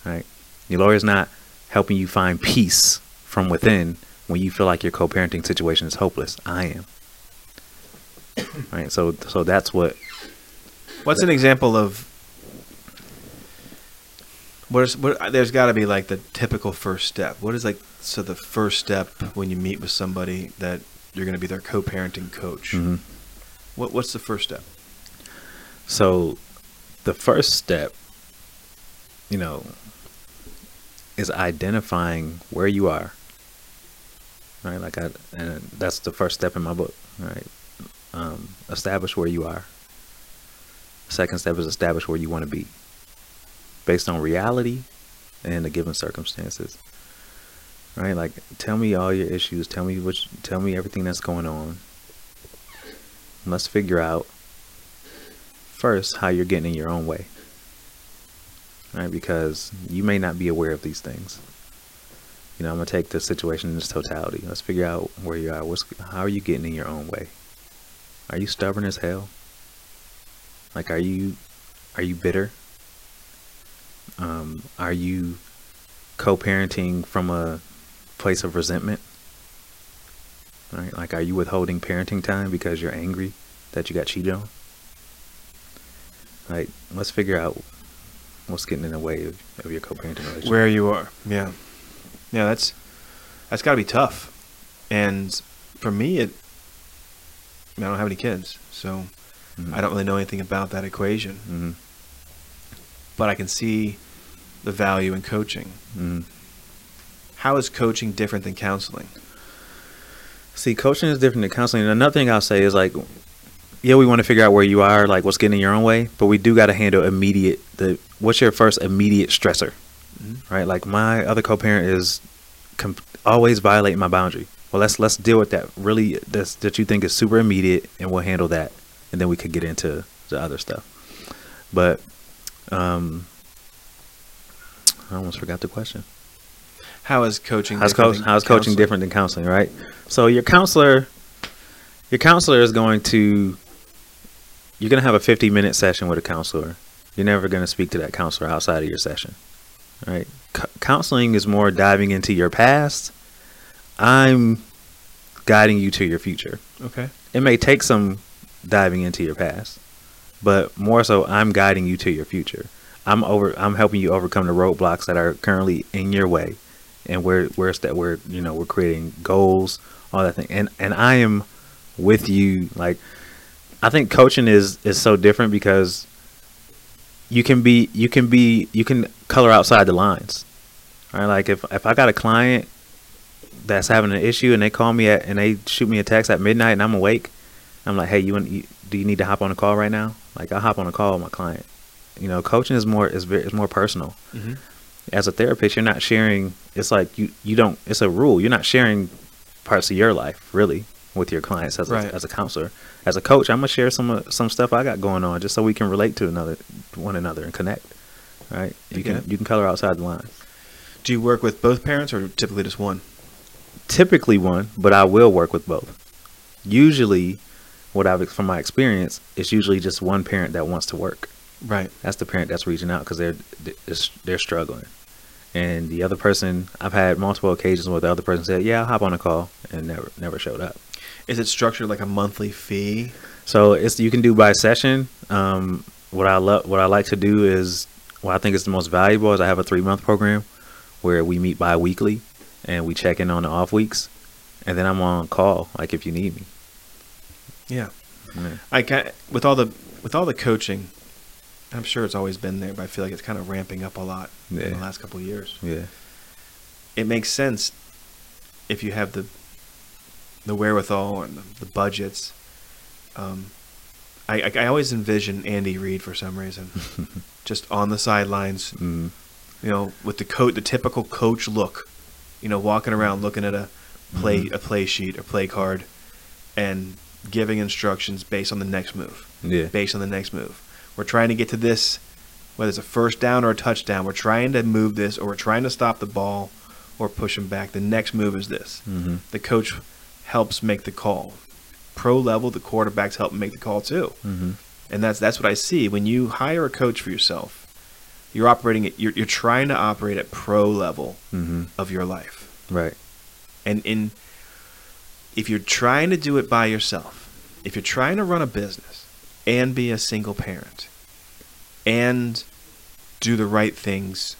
right? Your lawyer's not helping you find peace from within when you feel like your co-parenting situation is hopeless. I am. Right, so so that's what What's an example of what is what? There's got to be like the typical first step. What is like so the first step when you meet with somebody that you're going to be their co-parenting coach? mhm. What what's the first step? So, the first step, you know, is identifying where you are. Right, like I, and that's the first step in my book. Right, um, establish where you are. Second step is establish where you want to be, based on reality and the given circumstances. Right, like tell me all your issues. Tell me which. Tell me everything that's going on. Let's figure out first how you're getting in your own way. Right, because you may not be aware of these things. You know, I'm gonna take the situation in its totality. Let's figure out where you are. What's how are you getting in your own way? Are you stubborn as hell? Like, are you are you bitter? Um, are you co-parenting from a place of resentment? Right? Like, are you withholding parenting time because you're angry that you got cheated on? Like, let's figure out what's getting in the way of, of your co-parenting relationship. Where you are, yeah, yeah. That's that's got to be tough, and for me, it. I, mean, I don't have any kids, so Mhm. I don't really know anything about that equation. Mhm. But I can see the value in coaching. Mhm. How is coaching different than counseling? See, coaching is different than counseling. And another thing I'll say is like, yeah, we want to figure out where you are, like what's getting in your own way, but we do got to handle immediate. The what's your first immediate stressor, Mhm. right? Like my other co-parent is always violating my boundary. Well, let's let's deal with that. Really, that's that you think is super immediate, and we'll handle that, and then we could get into the other stuff. But um, I almost forgot the question. How is coaching? How's, different coach, how's coaching different than counseling, right? So your counselor, your counselor is going to, you're going to have a 50 minute session with a counselor. You're never going to speak to that counselor outside of your session, right? C- counseling is more diving into your past. I'm guiding you to your future. Okay. It may take some diving into your past, but more so, I'm guiding you to your future. I'm over. I'm helping you overcome the roadblocks that are currently in your way, and where where's that? Where you know we're creating goals, all that thing, and and I am with you. Like, I think coaching is is so different because you can be you can be you can color outside the lines, right? Like if if I got a client that's having an issue and they call me at and they shoot me a text at midnight and I'm awake, I'm like, hey, you, want, you do you need to hop on a call right now? Like I'll hop on a call with my client. You know, coaching is more is very is more personal. Mm-hmm. As a therapist, you're not sharing. It's like you you don't. It's a rule. You're not sharing parts of your life really with your clients as Right. a, as a counselor. As a coach, I'm gonna share some of- some stuff I got going on just so we can relate to another one another and connect. Right? You Okay. can you can color outside the lines. Do you work with both parents or typically just one? Typically one, but I will work with both. Usually, what I've from my experience, it's usually just one parent that wants to work. Right. That's the parent that's reaching out because they're they're struggling, and the other person I've had multiple occasions where the other person said, "Yeah, I'll hop on a call," and never never showed up. Is it structured like a monthly fee? So it's you can do by session. Um, what I love, what I like to do is, what I think is the most valuable is I have a three month program where we meet bi-weekly and we check in on the off weeks, and then I'm on call like if you need me. Yeah. Yeah. I ca with all the with all the coaching, I'm sure it's always been there, but I feel like it's kind of ramping up a lot in the last couple of years. Yeah. It makes sense if you have the the wherewithal and the, the budgets. Um, I, I I always envision Andy Reid for some reason, just on the sidelines, Mm, you know, with the coat, the typical coach look, you know, walking around looking at a play Mhm. a play sheet or play card, and giving instructions based on the next move, yeah. based on the next move. We're trying to get to this, whether it's a first down or a touchdown. We're trying to move this, or we're trying to stop the ball, or push him back. The next move is this. hmm The coach helps make the call. Pro level, the quarterbacks help make the call too hmm and that's that's what I see when you hire a coach for yourself. You're operating at you're you're trying to operate at pro level hmm of your life, Right. and in if you're trying to do it by yourself, if you're trying to run a business and be a single parent, and do the right things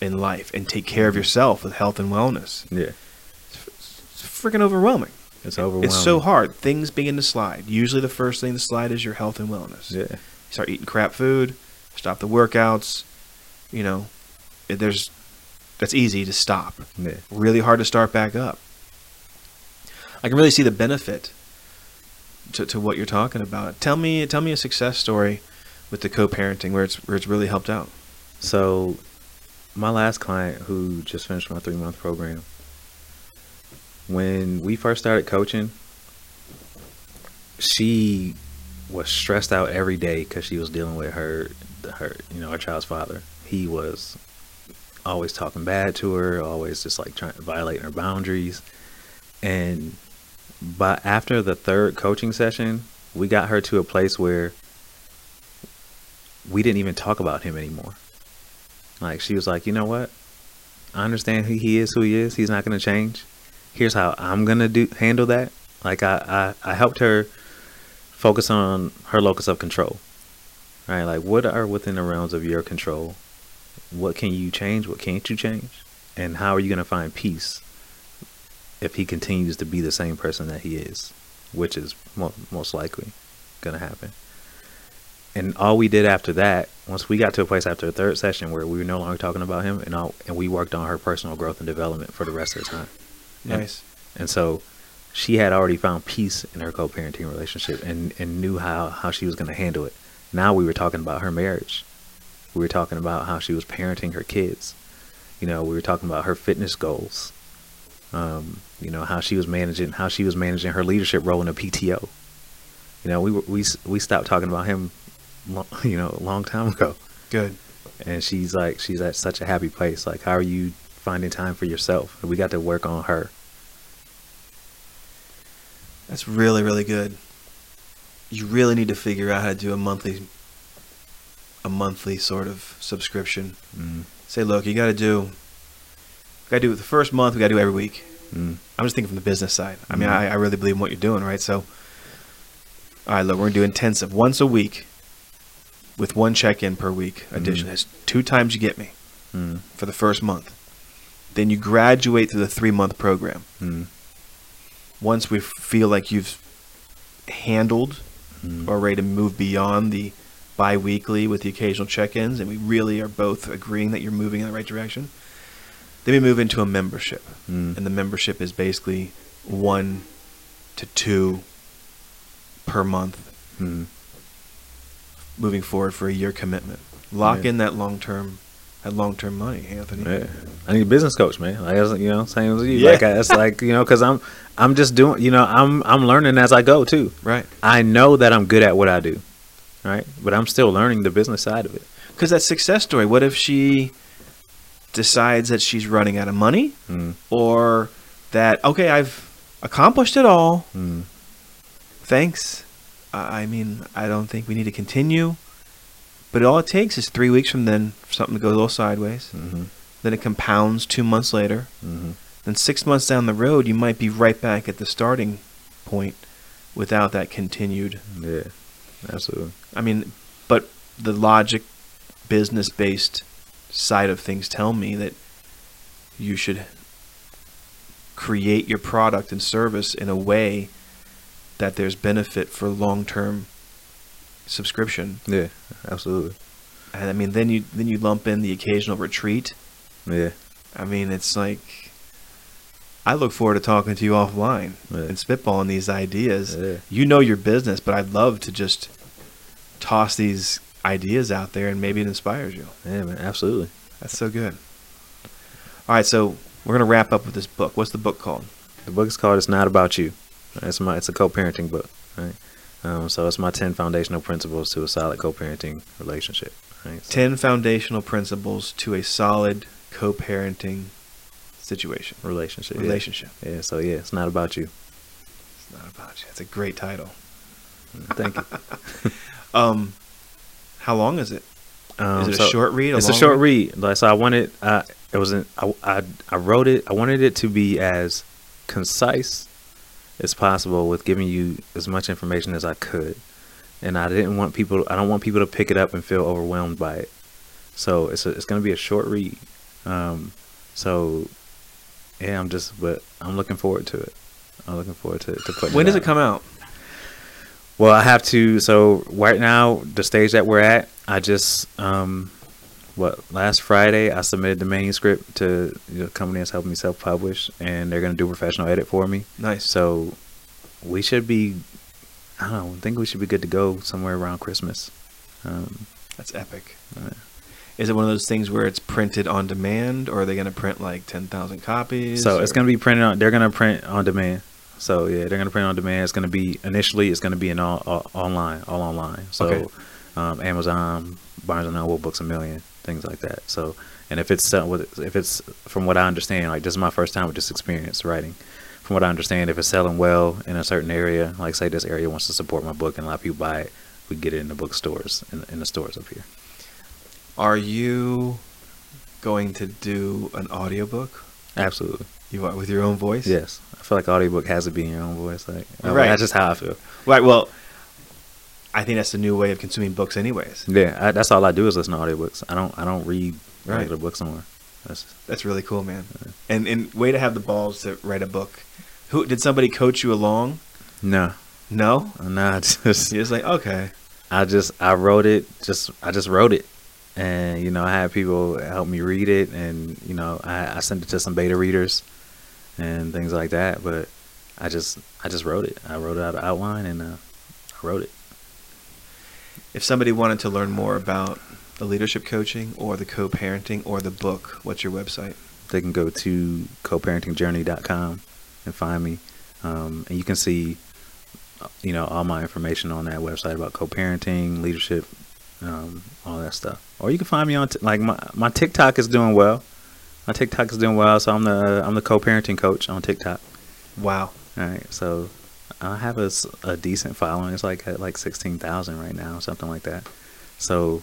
in life and take care of yourself with health and wellness, Yeah. it's freaking overwhelming. It's overwhelming. It's so hard. Things begin to slide. Usually, the first thing to slide is your health and wellness. Yeah. start eating crap food, stop the workouts. You know, there's that's easy to stop. Yeah. Really hard to start back up. I can really see the benefit to, to what you're talking about. Tell me tell me a success story with the co-parenting where it's where it's really helped out. So, my last client who just finished my three month program, when we first started coaching, she was stressed out every day because she was dealing with her, her, you know, her child's father. He was always talking bad to her, always just like trying to violate her boundaries. And but after the third coaching session, we got her to a place where we didn't even talk about him anymore. Like she was like, you know what? I understand who he is, who he is. He's not going to change. Here's how I'm going to do handle that. Like I, I, I helped her focus on her locus of control. Right? Like what are within the realms of your control? What can you change? What can't you change? And how are you going to find peace if he continues to be the same person that he is, which is mo- most likely going to happen? and all we did after that, once we got to a place after the third session where we were no longer talking about him, and all, and we worked on her personal growth and development for the rest of the time. Nice. And, and so, she had already found peace in her co-parenting relationship and and knew how how she was going to handle it. Now we were talking about her marriage. We were talking about how she was parenting her kids. You know, we were talking about her fitness goals. Um, you know how she was managing how she was managing her leadership role in a PTO. You know, we we we stopped talking about him you know, a long time ago. Good. And she's like, she's at such a happy place. Like, how are you finding time for yourself? And we got to work on her. That's really really good. You really need to figure out how to do a monthly a monthly sort of subscription. Mm, Say, look, you got to do got to do it the first month, we got to do every week. mm, I'm just thinking from the business side. I mean, Mhm. I, I really believe in what you're doing, right? So, all right, look, we're gonna do intensive once a week, with one check-in per week addition. Mhm. That's two times you get me mm, for the first month. Then you graduate through the three-month program. mm, Once we feel like you've handled mm, or ready to move beyond the bi-weekly with the occasional check-ins, and we really are both agreeing that you're moving in the right direction, then we move into a membership. mm, and the membership is basically one to two per month mm. moving forward for a year commitment. Lock Yeah. in that long term, that long term money, Anthony. Yeah. I need a business coach, man. Like, was, you know, same as you. Yeah. Like, I- it's like, you know, because I'm, I'm just doing, you know, I'm, I'm learning as I go too. Right. I know that I'm good at what I do, right? But I'm still learning the business side of it. Because that success story. What if she decides that she's running out of money, Mm, or that okay, I've accomplished it all. mm, Thanks. I mean, I don't think we need to continue. But all it takes is three weeks from then for something to go a little sideways. mm-hmm, Then it compounds two months later. mm-hmm. then six months down the road, you might be right back at the starting point without that continued. Yeah, absolutely. I mean, but the logic, business based side of things tell me that you should create your product and service in a way that there's benefit for long term subscription. Yeah, absolutely. And I mean, then you then you lump in the occasional retreat. Yeah, I mean, it's like I look forward to talking to you offline Yeah. and spitballing these ideas. Yeah. You know your business, but I'd love to just toss these ideas out there and maybe it inspires you. yeah, man, absolutely. That's so good. All right, so we're gonna wrap up with this book. What's the book called? The book is called "It's Not About You." It's my it's a co-parenting book, right? Um, so it's my ten foundational principles to a solid co-parenting relationship. Right? So- Ten foundational principles to a solid co-parenting situation relationship. relationship. Yeah. So yeah, it's not about you. It's not about you. It's a great title. Thank you. Um, how long is it? Um, Is it a short read? It's a short read. Like so, I wanted. Uh, it was. not I, I. I wrote it. I wanted it to be as concise as possible with giving you as much information as I could, and I didn't want people. I don't want people to pick it up and feel overwhelmed by it. So it's a, it's going to be a short read. Um, so yeah, I'm just. But I'm looking forward to it. I'm looking forward to to putting. When does out. it come out? Well, I have to. So right now, the stage that we're at, I just um, what last Friday I submitted the manuscript to the company that's helping me self publish, and they're gonna do a professional edit for me. Nice. So we should be. I don't know. I think we should be good to go somewhere around Christmas. Um, That's epic. uh, Is it one of those things where it's printed on demand, or are they going to print like ten thousand copies? so it's gonna be printed on. They're gonna print on demand. So yeah, they're gonna print on demand. It's gonna be initially. It's gonna be an all, all online, all online. So Okay. um, Amazon, Barnes and Noble, Books a Million, things like that. So and if it's uh, if it's from what I understand, like this is my first time with this experience writing. From what I understand, if it's selling well in a certain area, like say this area wants to support my book and a lot of people buy it, we get it in the bookstores in, in the stores up here. Are you going to do an audiobook? Absolutely. You are with your own voice? Yes. I feel like audiobook has to be in your own voice. Like Right. that's just how I feel. Right. Well, I think that's the new way of consuming books, anyways. Yeah, I, that's all I do is listen to audiobooks. I don't I don't read Right. regular books anymore. That's That's really cool, man. And and way to have the balls to write a book. Who did somebody coach you along? no, No. no. I just You're just like okay. I just I wrote it. Just I just wrote it, and you know I had people help me read it, and you know I, I sent it to some beta readers, and things like that. But I just I just wrote it. I wrote it out of outline, and uh, I wrote it. If somebody wanted to learn more about the leadership coaching or the co-parenting or the book, what's your website? They can go to coparentingjourney.com and find me, um, and you can see uh, you know all my information on that website about co-parenting, leadership, um, all that stuff. Or you can find me on t- like my my TikTok is doing well. My TikTok is doing well, so I'm the I'm the co-parenting coach on TikTok. Wow. All right, so I have a, a decent following. It's like at like sixteen thousand right now, something like that. So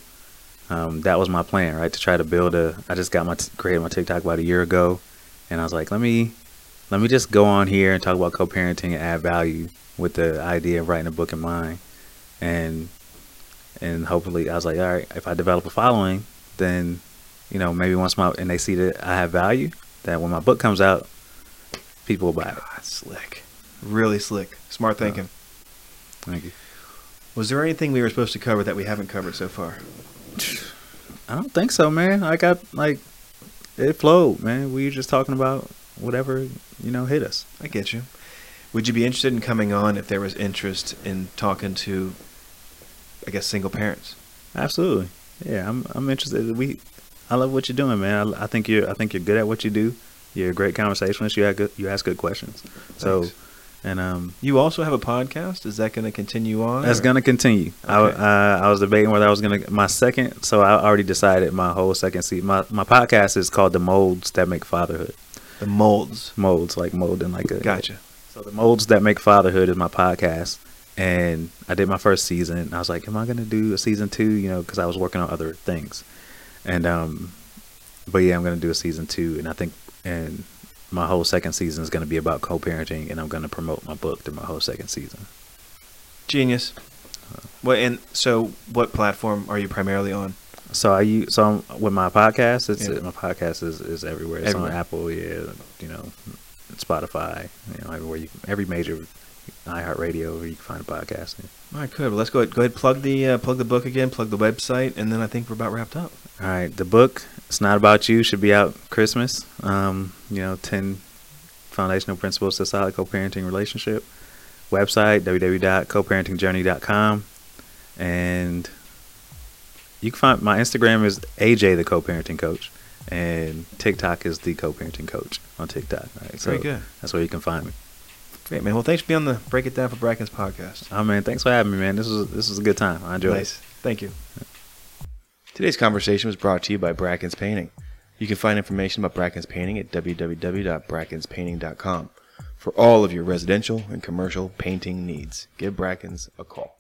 um, that was my plan, right? To try to build a. I just got my t- created my TikTok about a year ago, and I was like, let me let me just go on here and talk about co-parenting and add value with the idea of writing a book in mind, and and hopefully I was like, all right, if I develop a following, then you know maybe once my and they see that I have value, that when my book comes out, people will buy it. God, slick. Really slick. Smart thinking. Thank you. Was there anything we were supposed to cover that we haven't covered so far? I don't think so, man. I got like it flowed, man. We were just talking about whatever you know hit us. I get you. Would you be interested in coming on if there was interest in talking to, I guess, single parents? Absolutely, yeah. I'm I'm interested. We, I love what you're doing, man. I, I think you're I think you're good at what you do. You're a great conversationalist. You ask good, you ask good questions. So, and um, You also have a podcast. Is that going to continue on? that's gonna continue. I uh, I was debating whether I was gonna my second. So I already decided my whole second seat. My my podcast is called the Molds That Make Fatherhood. the molds. Molds like molding like a Gotcha. So the molds that make fatherhood is my podcast, and I did my first season. And I was like, "Am I gonna do a season two? You know, because I was working on other things, and um, but yeah, I'm gonna do a season two, and I think and my whole second season is gonna be about co-parenting, and I'm gonna promote my book through my whole second season. Genius. Well, and so what platform are you primarily on? So I use so I'm, with my podcast, it's Yeah. my podcast is, is everywhere. It's Everywhere. on Apple, yeah, you know, Spotify, you know, everywhere you every major iHeartRadio where you can find a podcast. All right, good. Well, let's go ahead, go ahead plug the uh, plug the book again, plug the website, and then I think we're about wrapped up. All right, the book "It's Not About You" should be out Christmas. Um, you know, ten foundational principles to solid co-parenting relationship. Website www.coparentingjourney.com, and you can find my Instagram is AJ the co-parenting coach, and TikTok is the co-parenting coach on TikTok. All right, Very good. That's where you can find me. Great, man. Well, thanks for being on the Break It Down for Bracken's podcast. Oh man, thanks for having me, man. This was this was a good time. I enjoyed nice. it. Thank you. Today's conversation was brought to you by Bracken's Painting. You can find information about Bracken's Painting at www.brackenspainting.com for all of your residential and commercial painting needs. Give Bracken's a call.